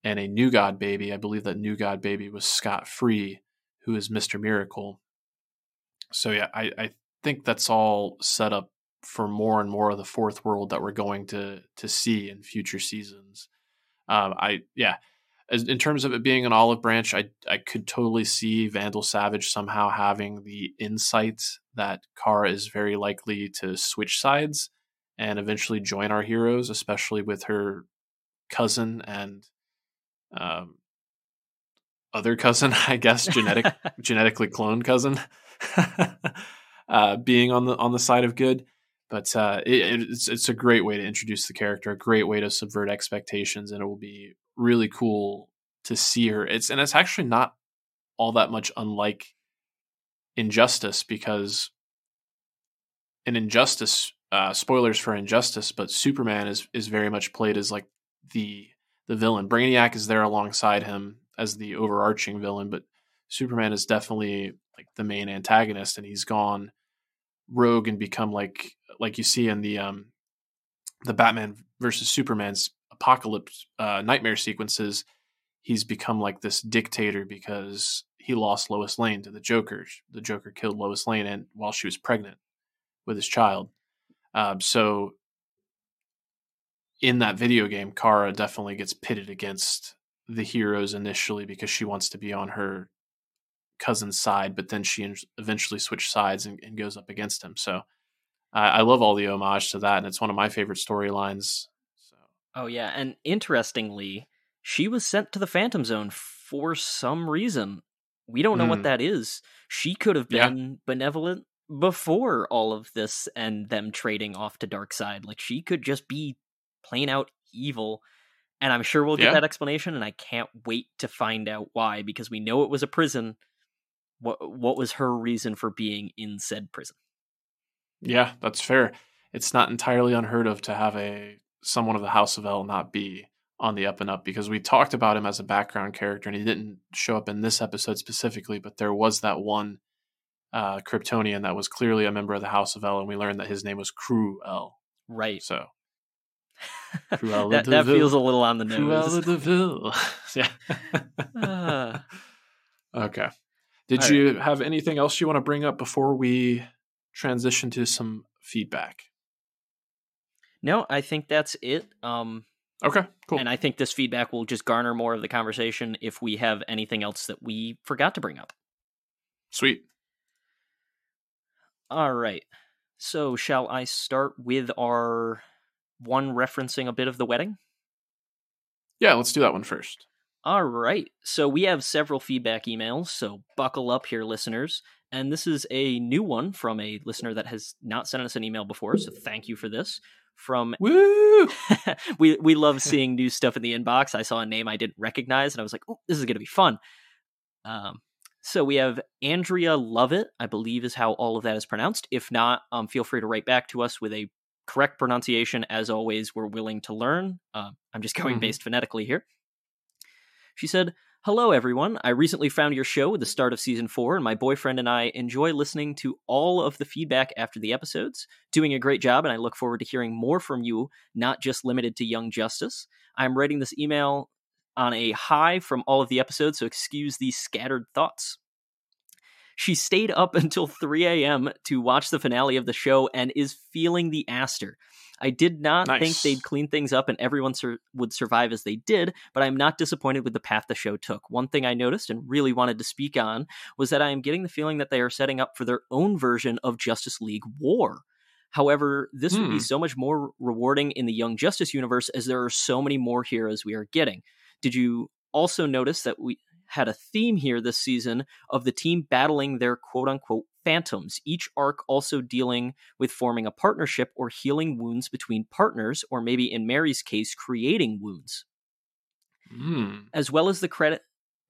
and a New God baby, I believe that New God baby was Scott Free, who is Mister Miracle. So yeah, I, I think that's all set up for more and more of the fourth world that we're going to to see in future seasons. Um, I yeah, in terms of it being an olive branch, I I could totally see Vandal Savage somehow having the insight that Kara is very likely to switch sides and eventually join our heroes, especially with her cousin and um, other cousin, [LAUGHS] I guess, genetic [LAUGHS] genetically cloned cousin, [LAUGHS] uh, being on the on the side of good. But uh, it, it's it's a great way to introduce the character, a great way to subvert expectations, and it will be really cool to see her. It's and it's actually not all that much unlike Injustice because in Injustice, uh, spoilers for Injustice, but Superman is is very much played as like the the villain. Brainiac is there alongside him as the overarching villain, but Superman is definitely like the main antagonist, and he's gone rogue and become like like you see in the um the Batman versus Superman's apocalypse uh, nightmare sequences. He's become like this dictator because he lost Lois Lane to the Joker. The Joker killed Lois Lane, and while she was pregnant with his child. Um, so in that video game, Kara definitely gets pitted against the heroes initially because she wants to be on her cousin's side, but then she eventually switches sides and, and, goes up against him. So uh, I love all the homage to that, and it's one of my favorite storylines. So. Oh yeah, and interestingly, she was sent to the Phantom Zone for some reason. We don't know Mm. what that is. She could have Yeah. been benevolent before all of this and them trading off to Darkseid. Like she could just be plain out evil. And I'm sure we'll get Yeah. that explanation and I can't wait to find out why because we know it was a prison. What what was her reason for being in said prison? Yeah, that's fair. It's not entirely unheard of to have a someone of the House of El not be on the up and up because we talked about him as a background character and he didn't show up in this episode specifically, but there was that one uh, Kryptonian that was clearly a member of the House of El, and we learned that his name was Cru-El. Right. So [LAUGHS] that, that feels a little on the nose. [LAUGHS] Cruella de Vil. [LAUGHS] yeah. Ah. okay. Did you have anything else you want to bring up before we transition to some feedback? No, I think that's it. Um, Okay, cool. And I think this feedback will just garner more of the conversation if we have anything else that we forgot to bring up. Sweet. All right. So, shall I start with our one referencing a bit of the wedding? Yeah, let's do that one first. All right. So, we have several feedback emails, so buckle up here, listeners. And this is a new one from a listener that has not sent us an email before, so thank you for this. From Woo! [LAUGHS] we we love seeing new stuff in the inbox. I saw a name I didn't recognize, and I was like, "Oh, this is going to be fun." Um, so we have Andrea Lovett, I believe is how all of that is pronounced. If not, um, feel free to write back to us with a correct pronunciation, as always, we're willing to learn. Uh, I'm just going Mhm. based phonetically here. She said, Hello, everyone. I recently found your show with the start of season four, and my boyfriend and I enjoy listening to all of the feedback after the episodes. Doing a great job, and I look forward to hearing more from you, not just limited to Young Justice. I'm writing this email on a high from all of the episodes, so excuse these scattered thoughts. She stayed up [LAUGHS] until 3 a.m. to watch the finale of the show and is feeling the Aster. I did not think they'd clean things up and everyone sur- would survive as they did, but I'm not disappointed with the path the show took. One thing I noticed and really wanted to speak on was that I am getting the feeling that they are setting up for their own version of Justice League War. However, this would Hmm. be so much more rewarding in the Young Justice universe as there are so many more heroes we are getting. Did you also notice that we had a theme here this season of the team battling their quote unquote phantoms, each arc also dealing with forming a partnership or healing wounds between partners, or maybe in Mary's case, creating wounds, Mm. as well as the credit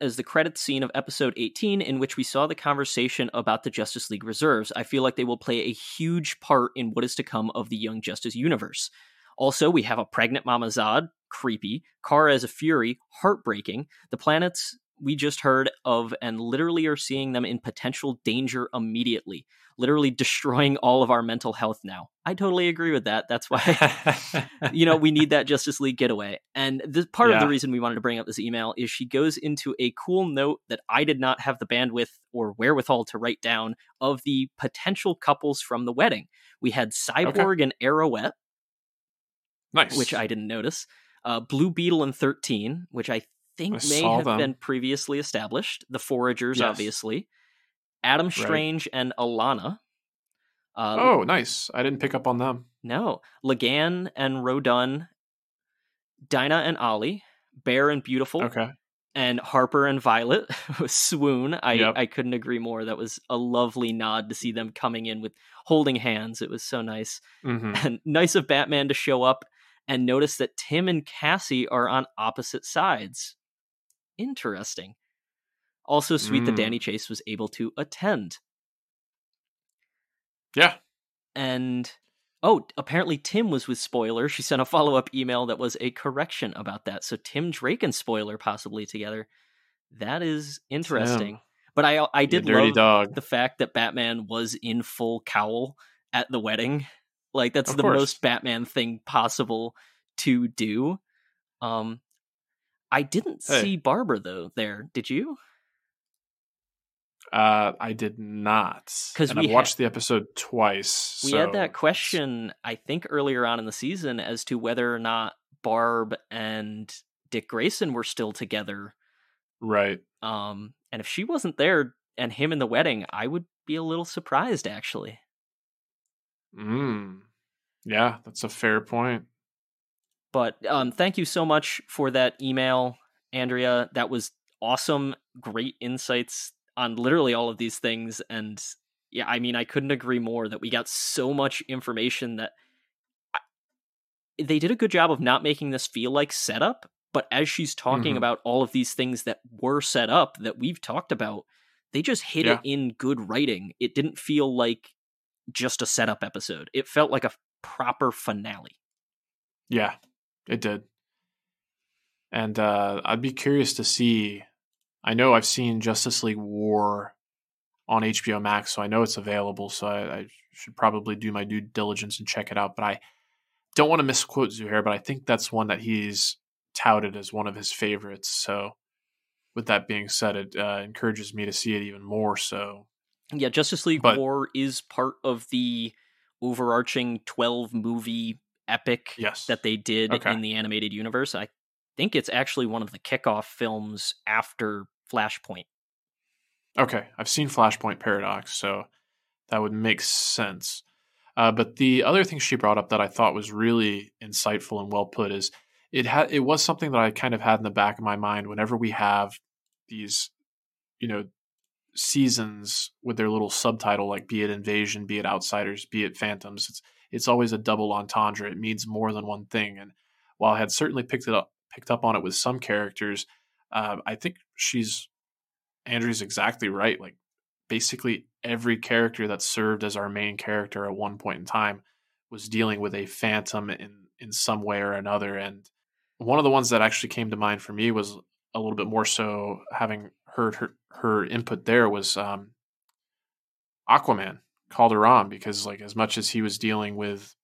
as the credit scene of episode 18 in which we saw the conversation about the Justice League reserves. I feel like they will play a huge part in what is to come of the Young Justice universe. Also, we have a pregnant Mama Zod, creepy, Kara as a Fury, heartbreaking, the planets we just heard of and literally are seeing them in potential danger immediately, literally destroying all of our mental health now. I totally agree with that. That's why [LAUGHS] you know we need that Justice League getaway. And this part of the reason we wanted to bring up this email is she goes into a cool note that I did not have the bandwidth or wherewithal to write down of the potential couples from the wedding. We had Cyborg and Arrowette, nice. which I didn't notice. Uh, Blue Beetle and 13, which I think I may have them. been previously established. The Foragers, Yes. obviously. Adam Strange and Alanna. Uh, oh, nice. I didn't pick up on them. no. La'gaan and Rodun. Dinah and Ollie. Bear and Beautiful. Okay. And Harper and Violet. [LAUGHS] Swoon. I, Yep. I couldn't agree more. That was a lovely nod to see them coming in with holding hands. It was so nice. hmm And [LAUGHS] nice of Batman to show up and notice that Tim and Cassie are on opposite sides. Interesting. Also, sweet that Mm. Danny Chase was able to attend. Yeah. And oh, apparently Tim was with Spoiler. She sent a follow up email that was a correction about that. So Tim Drake and Spoiler possibly together. That is interesting. But I I did love dog. the fact that Batman was in full cowl at the wedding. Like that's Of the course. most Batman thing possible to do. Um I didn't Hey. see Barbara though there. Did you? Uh, I did not. Because we I've watched the episode twice. We so had that question I think earlier on in the season as to whether or not Barb and Dick Grayson were still together. Right. Um and if she wasn't there and him in the wedding, I would be a little surprised actually. Mm. Yeah, that's a fair point. But um, thank you so much for that email, Andrea. That was awesome. Great insights on literally all of these things. And yeah, I mean, I couldn't agree more that we got so much information that I, they did a good job of not making this feel like setup. But as she's talking Mhm. about all of these things that were set up that we've talked about, they just hit Yeah. it in good writing. It didn't feel like just a setup episode, it felt like a proper finale. Yeah, it did. And uh, I'd be curious to see. I know I've seen Justice League War on HBO Max, so I know it's available. So I, I should probably do my due diligence and check it out. But I don't want to misquote Zuhair, but I think that's one that he's touted as one of his favorites. So, with that being said, it uh, encourages me to see it even more. So, Yeah, Justice League But- War is part of the overarching 12 movie epic yes, that they did Okay. in the animated universe. I think it's actually one of the kickoff films after Flashpoint. Okay, I've seen Flashpoint Paradox, so that would make sense. Uh, but the other thing she brought up that I thought was really insightful and well put is it had it was something that I kind of had in the back of my mind whenever we have these, you know, seasons with their little subtitle like be it invasion, be it outsiders, be it phantoms. It's it's always a double entendre. It means more than one thing. And while I had certainly picked it up picked up on it with some characters, uh, I think she's Andrew's exactly right. Like basically every character that served as our main character at one point in time was dealing with a phantom in in some way or another. And one of the ones that actually came to mind for me was a little bit more so having heard her her input there was um, Aquaman called her on because like as much as he was dealing with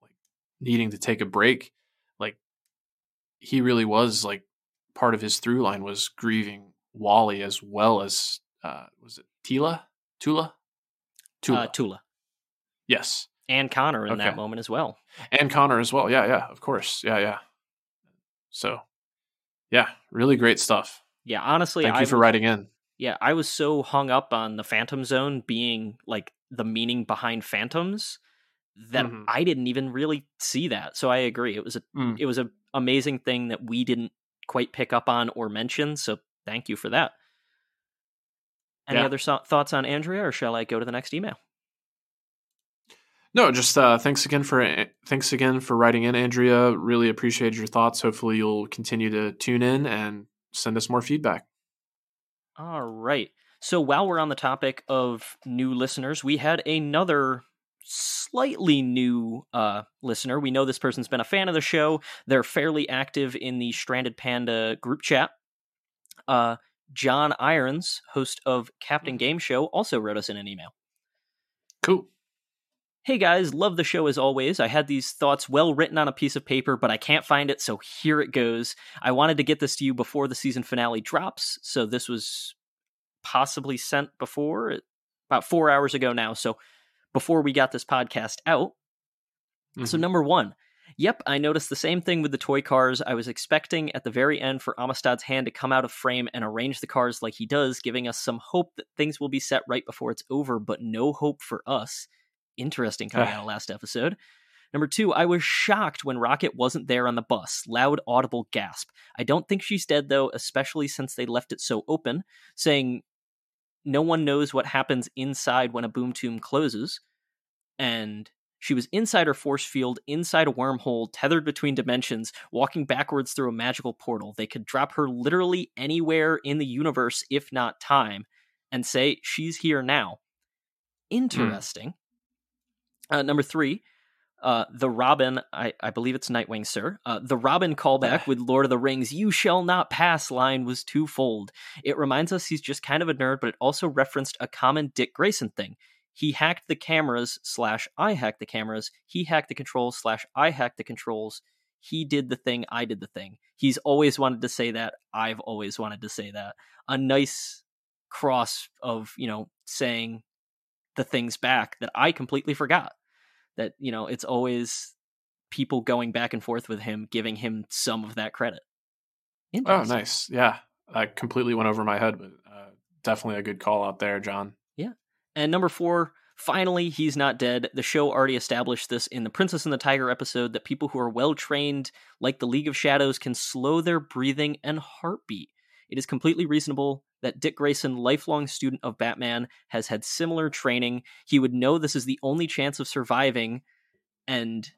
like needing to take a break, like he really was like part of his through line was grieving Wally as well as uh was it Tila? Tula? Tula. Uh, Tula. Yes. And Connor in okay. that moment as well. And Connor as well. Yeah, yeah, of course. Yeah, yeah. So, yeah, really great stuff. Yeah, honestly, thank I you for was, writing in. Yeah, I was so hung up on the Phantom Zone being like the meaning behind phantoms that mm-hmm. I didn't even really see that. So I agree. It was a mm. it was a amazing thing that we didn't quite pick up on or mention. So thank you for that. Any yeah. other so- thoughts on Andrea, or shall I go to the next email? No, just uh, thanks again for eh, thanks again for writing in, Andrea. Really appreciate your thoughts. Hopefully, you'll continue to tune in and send us more feedback. All right. So while we're on the topic of new listeners, we had another slightly new uh, listener. We know this person's been a fan of the show. They're fairly active in the Stranded Panda group chat. Uh, John Irons, host of Captain Game Show, also wrote us in an email. Cool. Hey guys, love the show as always. I had these thoughts well written on a piece of paper, but I can't find it, so here it goes. I wanted to get this to you before the season finale drops, so this was possibly sent before, about four hours ago now, so before we got this podcast out. Mm-hmm. So, number one, Yep, I noticed the same thing with the toy cars. I was expecting at the very end for Amistad's hand to come out of frame and arrange the cars like he does, giving us some hope that things will be set right before it's over, but no hope for us. Interesting coming out of last episode. Number two, I was shocked when Rocket wasn't there on the bus. Loud, audible gasp. I don't think she's dead, though, especially since they left it so open, saying no one knows what happens inside when a boom tube closes. And she was inside her force field, inside a wormhole, tethered between dimensions, walking backwards through a magical portal. They could drop her literally anywhere in the universe, if not time, and say, She's here now. Hmm. Interesting. Mm. Uh, number three, uh, the Robin, I, I, believe it's Nightwing, sir. Uh, the Robin callback with Lord of the Rings, you shall not pass line was twofold. It reminds us he's just kind of a nerd, but it also referenced a common Dick Grayson thing he hacked the cameras slash I hacked the cameras. He hacked the controls slash I hacked the controls. He did the thing. I did the thing. He's always wanted to say that. I've always wanted to say that. A nice cross of you know saying the things back that I completely forgot. That you know it's always people going back and forth with him, giving him some of that credit. Oh, nice. Yeah, I completely went over my head, but uh, definitely a good call out there, John. Yeah, and number four, finally, he's not dead. The show already established this in the Princess and the Tiger episode that people who are well trained, like the League of Shadows, can slow their breathing and heartbeat. It is completely reasonable that Dick Grayson, lifelong student of Batman, has had similar training. He would know this is the only chance of surviving and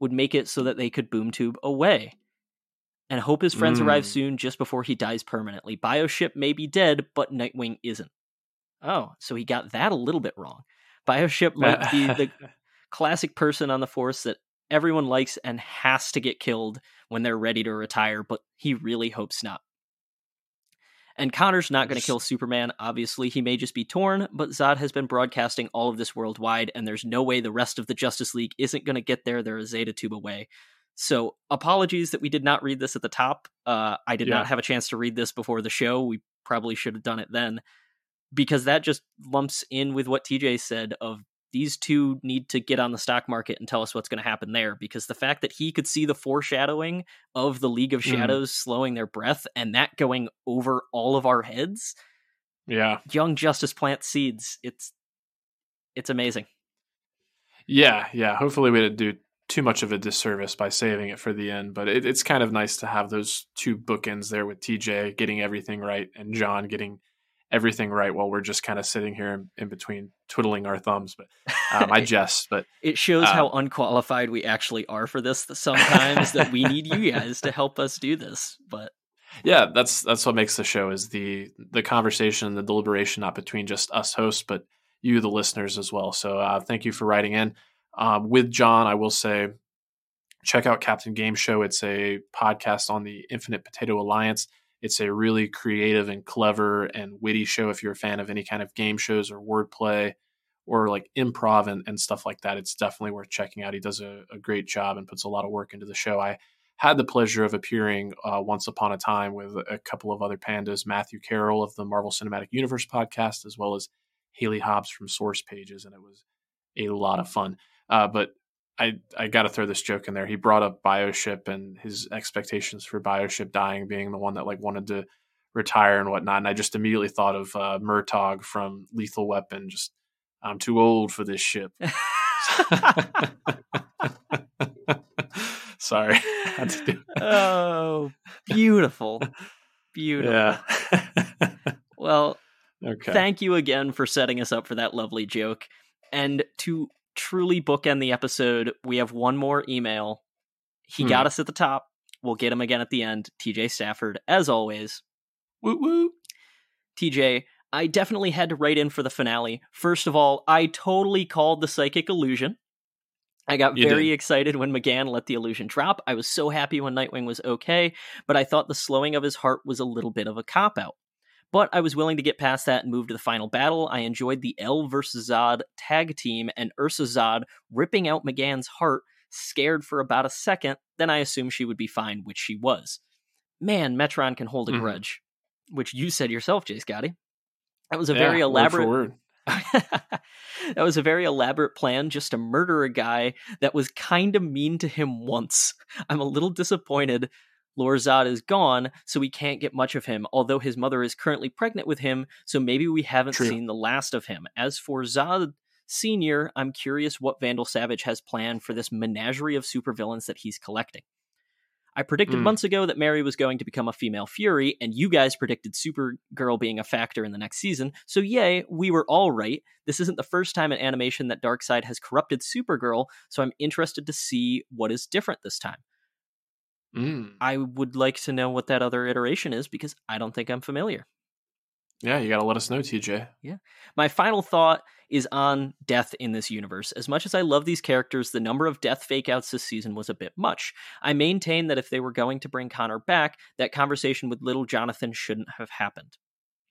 would make it so that they could boom tube away. And hope his friends mm. arrive soon just before he dies permanently. Bioship may be dead, but Nightwing isn't. Oh, so he got that a little bit wrong. Bioship [LAUGHS] might be the classic person on the force that everyone likes and has to get killed when they're ready to retire, but he really hopes not. And Connor's not going to kill Superman, obviously. He may just be torn, but Zod has been broadcasting all of this worldwide, and there's no way the rest of the Justice League isn't going to get there. They're a Zeta Tube away. So, apologies that we did not read this at the top. Uh, I did yeah. not have a chance to read this before the show. We probably should have done it then because that just lumps in with what TJ said of these two need to get on the stock market and tell us what's going to happen there because the fact that he could see the foreshadowing of the League of mm. Shadows mm. slowing their breath and that going over all of our heads yeah young justice plant seeds it's it's amazing yeah yeah hopefully we didn't do too much of a disservice by saving it for the end but it, it's kind of nice to have those two bookends there with tj getting everything right and john getting everything right while we're just kind of sitting here in, in between twiddling our thumbs. But um, I [LAUGHS] jest, but it shows uh, how unqualified we actually are for this. Sometimes that we need you [LAUGHS] guys to help us do this, but yeah, that's that's what makes the show is the the conversation, the deliberation, not between just us hosts, but you, the listeners, as well. So uh, thank you for writing in. Um, with John, I will say, check out Captain Game Show. It's a podcast on the Infinite Potato Alliance. It's a really creative and clever and witty show. If you're a fan of any kind of game shows or wordplay or like improv and, and stuff like that, it's definitely worth checking out. He does a, a, great job and puts a lot of work into the show. I had the pleasure of appearing uh, once upon a time with a couple of other pandas, Matthew Carroll of the Marvel Cinematic Universe podcast, as well as Haley Hobbs from Source Pages, and it was a lot of fun. Uh, but I I got to throw this joke in there. He brought up Bioship and his expectations for Bioship dying being the one that like wanted to retire and whatnot. And I just immediately thought of uh, Murtaugh from Lethal Weapon. Just I'm too old for this ship. [LAUGHS] [LAUGHS] Sorry. [LAUGHS] oh, beautiful, beautiful. Yeah. well, okay. Thank you again for setting us up for that lovely joke. And to truly bookend the episode, we have one more email. He hmm. got us at the top. We'll get him again at the end. TJ Stafford, as always. Woo woo. TJ, I definitely had to write in for the finale. First of all, I totally called the psychic illusion. I got you very did. excited when M'gann let the illusion drop. I was so happy when Nightwing was okay, but I thought the slowing of his heart was a little bit of a cop out. But I was willing to get past that and move to the final battle. I enjoyed the El versus Zod tag team and Ursa Zod ripping out M'gann's heart, scared for about a second. Then I assumed she would be fine, which she was. Man, Metron can hold a mm. grudge, which you said yourself, J Scotty. That was a yeah, very elaborate. Word [LAUGHS] that was a very elaborate plan just to murder a guy that was kind of mean to him once. I'm a little disappointed Lorzod is gone, so we can't get much of him, although his mother is currently pregnant with him, so maybe we haven't True. seen the last of him. As for Zod Sr., I'm curious what Vandal Savage has planned for this menagerie of supervillains that he's collecting. I predicted mm. months ago that Mary was going to become a female Fury, and you guys predicted Supergirl being a factor in the next season, so yay, we were all right. This isn't the first time in animation that Darkseid has corrupted Supergirl, so I'm interested to see what is different this time. Mm. I would like to know what that other iteration is because I don't think I'm familiar. Yeah, you got to let us know, TJ. Yeah. My final thought is on death in this universe. As much as I love these characters, the number of death fakeouts this season was a bit much. I maintain that if they were going to bring Connor back, that conversation with little Jonathan shouldn't have happened.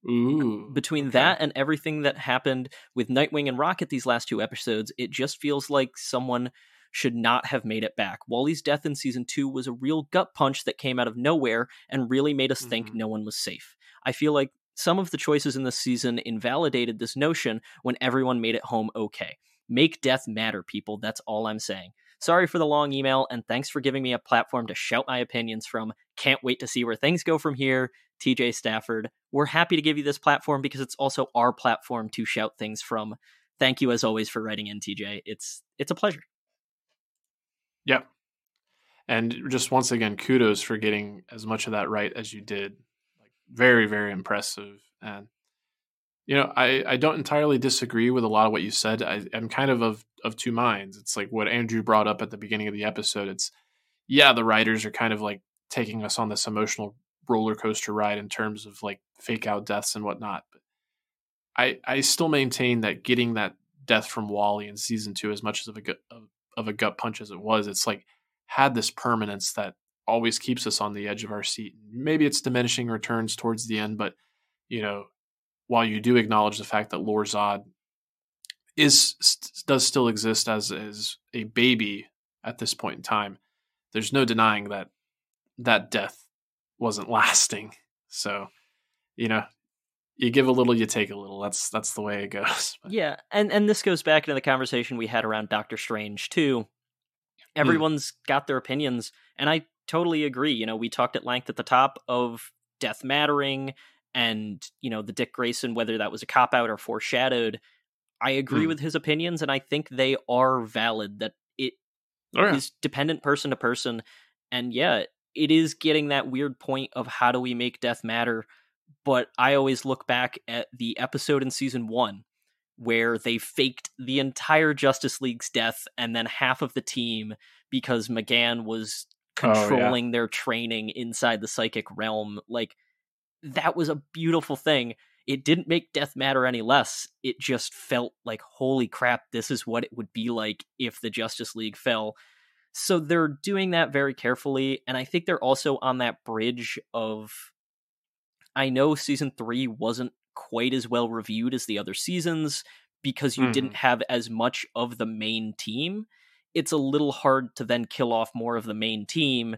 Ooh. Between okay. that and everything that happened with Nightwing and Rocket these last two episodes, it just feels like someone should not have made it back. Wally's death in season two was a real gut punch that came out of nowhere and really made us mm-hmm. think no one was safe. I feel like some of the choices in this season invalidated this notion when everyone made it home okay. Make death matter, people. That's all I'm saying. Sorry for the long email, and thanks for giving me a platform to shout my opinions from. Can't wait to see where things go from here. TJ Stafford. We're happy to give you this platform because it's also our platform to shout things from. Thank you as always for writing in, TJ. It's it's a pleasure. Yep. And just once again, kudos for getting as much of that right as you did. Like very, very impressive. And you know, I, I don't entirely disagree with a lot of what you said. I, I'm kind of, of of two minds. It's like what Andrew brought up at the beginning of the episode. It's yeah, the writers are kind of like taking us on this emotional roller coaster ride in terms of like fake out deaths and whatnot. But I I still maintain that getting that death from Wally in season two, as much as of a of a gut punch as it was, it's like had this permanence that always keeps us on the edge of our seat. Maybe it's diminishing returns towards the end, but you know, while you do acknowledge the fact that Lorzod is does still exist as as a baby at this point in time, there's no denying that that death wasn't [LAUGHS] lasting. So, you know, you give a little, you take a little. That's that's the way it goes. [LAUGHS] yeah, and and this goes back to the conversation we had around Doctor Strange too. Hmm. Everyone's mm. got their opinions, and I totally agree. You know, we talked at length at the top of death mattering, and you know the Dick Grayson, whether that was a cop out or foreshadowed. I agree mm. with his opinions, and I think they are valid. That it oh, yeah. is dependent person to person, and yeah, it is getting that weird point of how do we make death matter but I always look back at the episode in season one where they faked the entire Justice League's death and then half of the team because M'gann was controlling oh, yeah. their training inside the psychic realm. Like, that was a beautiful thing. it didn't make death matter any less. It just felt like, holy crap, this is what it would be like if the Justice League fell. So they're doing that very carefully. And I think they're also on that bridge of. I know season three wasn't quite as well reviewed as the other seasons because you mm-hmm. didn't have as much of the main team. It's a little hard to then kill off more of the main team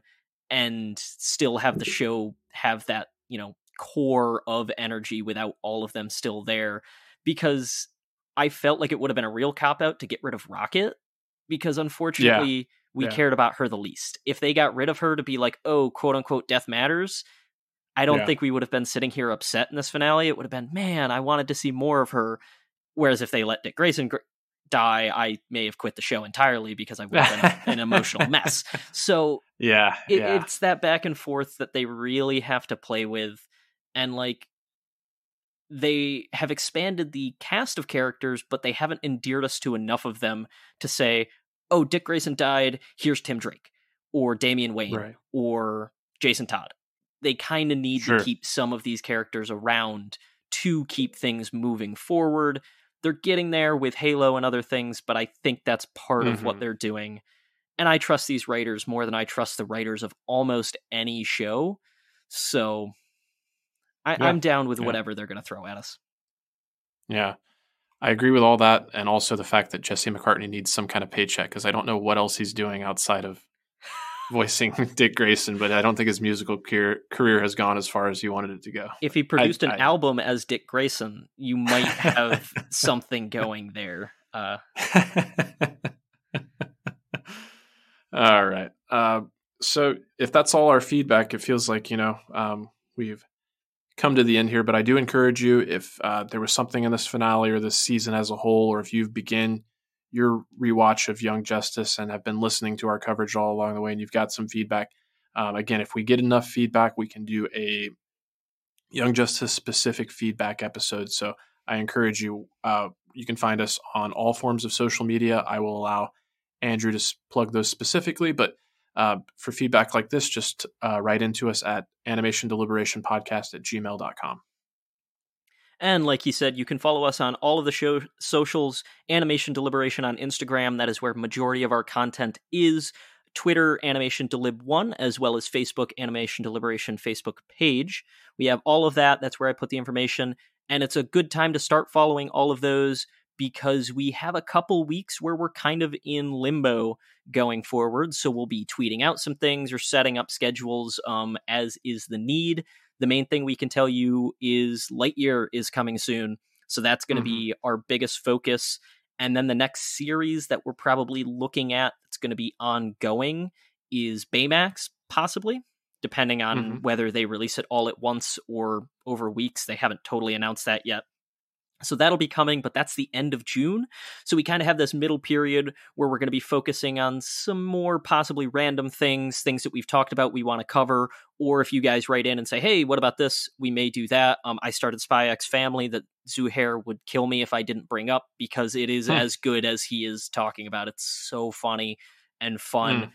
and still have the show have that, you know, core of energy without all of them still there because I felt like it would have been a real cop out to get rid of Rocket because unfortunately yeah. we yeah. cared about her the least. If they got rid of her to be like, oh, quote unquote, death matters, I don't yeah. think we would have been sitting here upset in this finale. It would have been, man, I wanted to see more of her. Whereas if they let Dick Grayson gr- die, I may have quit the show entirely because I would have been [LAUGHS] an emotional mess. So yeah, it, yeah, it's that back and forth that they really have to play with and like they have expanded the cast of characters, but they haven't endeared us to enough of them to say, "Oh, Dick Grayson died. Here's Tim Drake, or Damian Wayne, right. or Jason Todd." They kind of need sure. to keep some of these characters around to keep things moving forward. They're getting there with Halo and other things, but I think that's part mm-hmm. of what mm-hmm. they're doing. And I trust these writers more than I trust the writers of almost any show. So I, am down with yeah. whatever they're going to throw at us. Yeah. I agree with all that. And also the fact that Jesse McCartney needs some kind of paycheck because I don't know what else he's doing outside of voicing [LAUGHS] Dick Grayson, but I don't think his musical career, career has gone as far as he wanted it to go. If he produced I, an I, album as Dick Grayson, you might have [LAUGHS] something going there. Uh, [LAUGHS] all right. Uh, so if that's all our feedback, it feels like, you know, um, we've come to the end here, but I do encourage you if uh, there was something in this finale or this season as a whole, or if you've begin your rewatch of Young Justice and have been listening to our coverage all along the way and you've got some feedback. Um, again, if we get enough feedback, we can do a Young Justice specific feedback episode. So I encourage you. Uh, you can find us on all forms of social media. I will allow Andrew to plug those specifically, but uh, for feedback like this, just uh, write into us at animation deliberation podcast at gmail.com. And like he said, you can follow us on all of the show socials, Animation Deliberation on Instagram. That is where majority of our content is. Twitter, Animation Delib One, as well as Facebook, Animation Deliberation Facebook page. We have all of that. That's where I put the information. And it's a good time to start following all of those because we have a couple weeks where we're kind of in limbo going forward. So we'll be tweeting out some things or setting up schedules um, as is the need. The main thing we can tell you is Lightyear is coming soon. So that's going to mm-hmm. be our biggest focus. And then the next series that we're probably looking at that's going to be ongoing is Baymax, possibly, depending on mm-hmm. whether they release it all at once or over weeks. They haven't totally announced that yet. So that'll be coming, but that's the end of June. So we kind of have this middle period where we're going to be focusing on some more possibly random things, things that we've talked about we want to cover. Or if you guys write in and say, hey, what about this? We may do that. Um, I started Spy X Family that Zuhair would kill me if I didn't bring up because it is hmm. as good as he is talking about. It's so funny and fun. Hmm.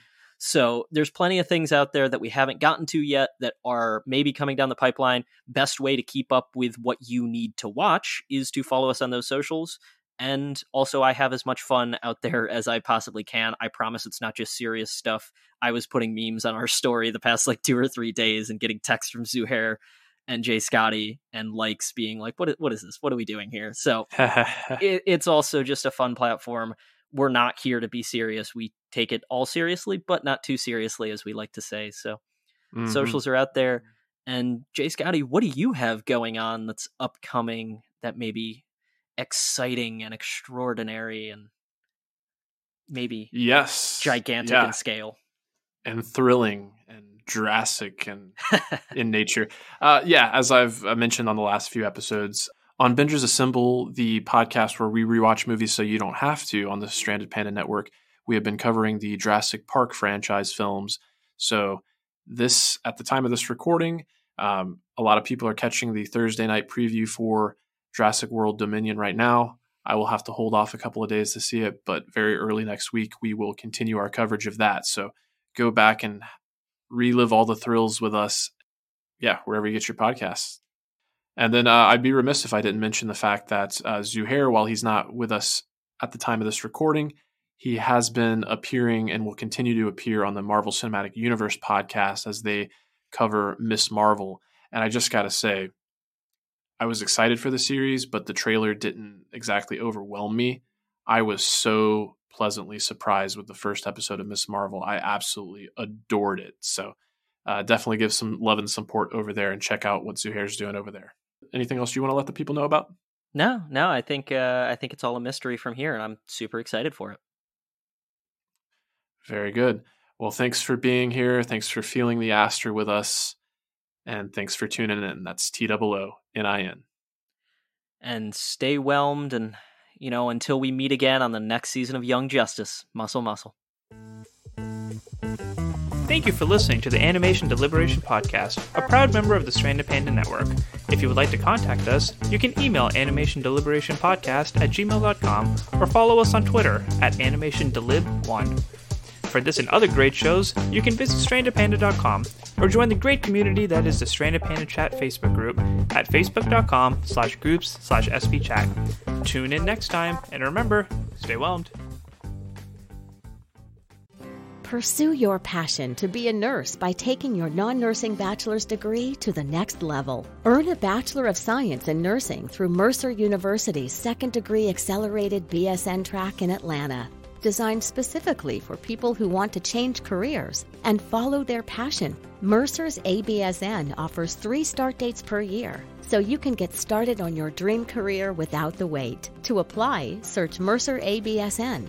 So there's plenty of things out there that we haven't gotten to yet that are maybe coming down the pipeline. Best way to keep up with what you need to watch is to follow us on those socials. And also, I have as much fun out there as I possibly can. I promise it's not just serious stuff. I was putting memes on our story the past like two or three days and getting texts from Zuhair and J Scotty and likes being like, "What? Is, what is this? What are we doing here?" So [LAUGHS] it, it's also just a fun platform we're not here to be serious. We take it all seriously, but not too seriously, as we like to say. So mm-hmm. socials are out there. And J Scotty, what do you have going on that's upcoming that may be exciting and extraordinary and maybe yes gigantic yeah. in scale and thrilling and Jurassic and [LAUGHS] in nature. Uh, yeah, as I've uh, mentioned on the last few episodes, on Bingers Assemble, the podcast where we rewatch movies so you don't have to on the Stranded Panda Network, we have been covering the Jurassic Park franchise films. So, this, at the time of this recording, um, a lot of people are catching the Thursday night preview for Jurassic World Dominion right now. I will have to hold off a couple of days to see it, but very early next week, we will continue our coverage of that. So, go back and relive all the thrills with us. Yeah, wherever you get your podcasts. And then uh, I'd be remiss if I didn't mention the fact that uh, Zuhair, while he's not with us at the time of this recording, he has been appearing and will continue to appear on the Marvel Cinematic Universe podcast as they cover Miss Marvel. And I just got to say, I was excited for the series, but the trailer didn't exactly overwhelm me. I was so pleasantly surprised with the first episode of Miss Marvel. I absolutely adored it. So uh, definitely give some love and support over there and check out what Zuhair's doing over there. Anything else you want to let the people know about? No, no, I think uh, I think it's all a mystery from here, and I'm super excited for it. Very good. Well, thanks for being here. Thanks for feeling the Aster with us, and thanks for tuning in. That's T O O N I N. And stay whelmed, and you know, until we meet again on the next season of Young Justice, muscle, muscle. Thank you for listening to the Animation Deliberation Podcast, a proud member of the Stranded Panda Network. If you would like to contact us, you can email animationdeliberationpodcast at gmail.com or follow us on Twitter at animationdelib1. For this and other great shows, you can visit strandedpanda.com or join the great community that is the Stranded Panda Chat Facebook group at facebook.com slash groups slash spchat. Tune in next time, and remember, stay whelmed. Pursue your passion to be a nurse by taking your non nursing bachelor's degree to the next level. Earn a Bachelor of Science in Nursing through Mercer University's second degree accelerated BSN track in Atlanta. Designed specifically for people who want to change careers and follow their passion, Mercer's ABSN offers three start dates per year, so you can get started on your dream career without the wait. To apply, search Mercer ABSN.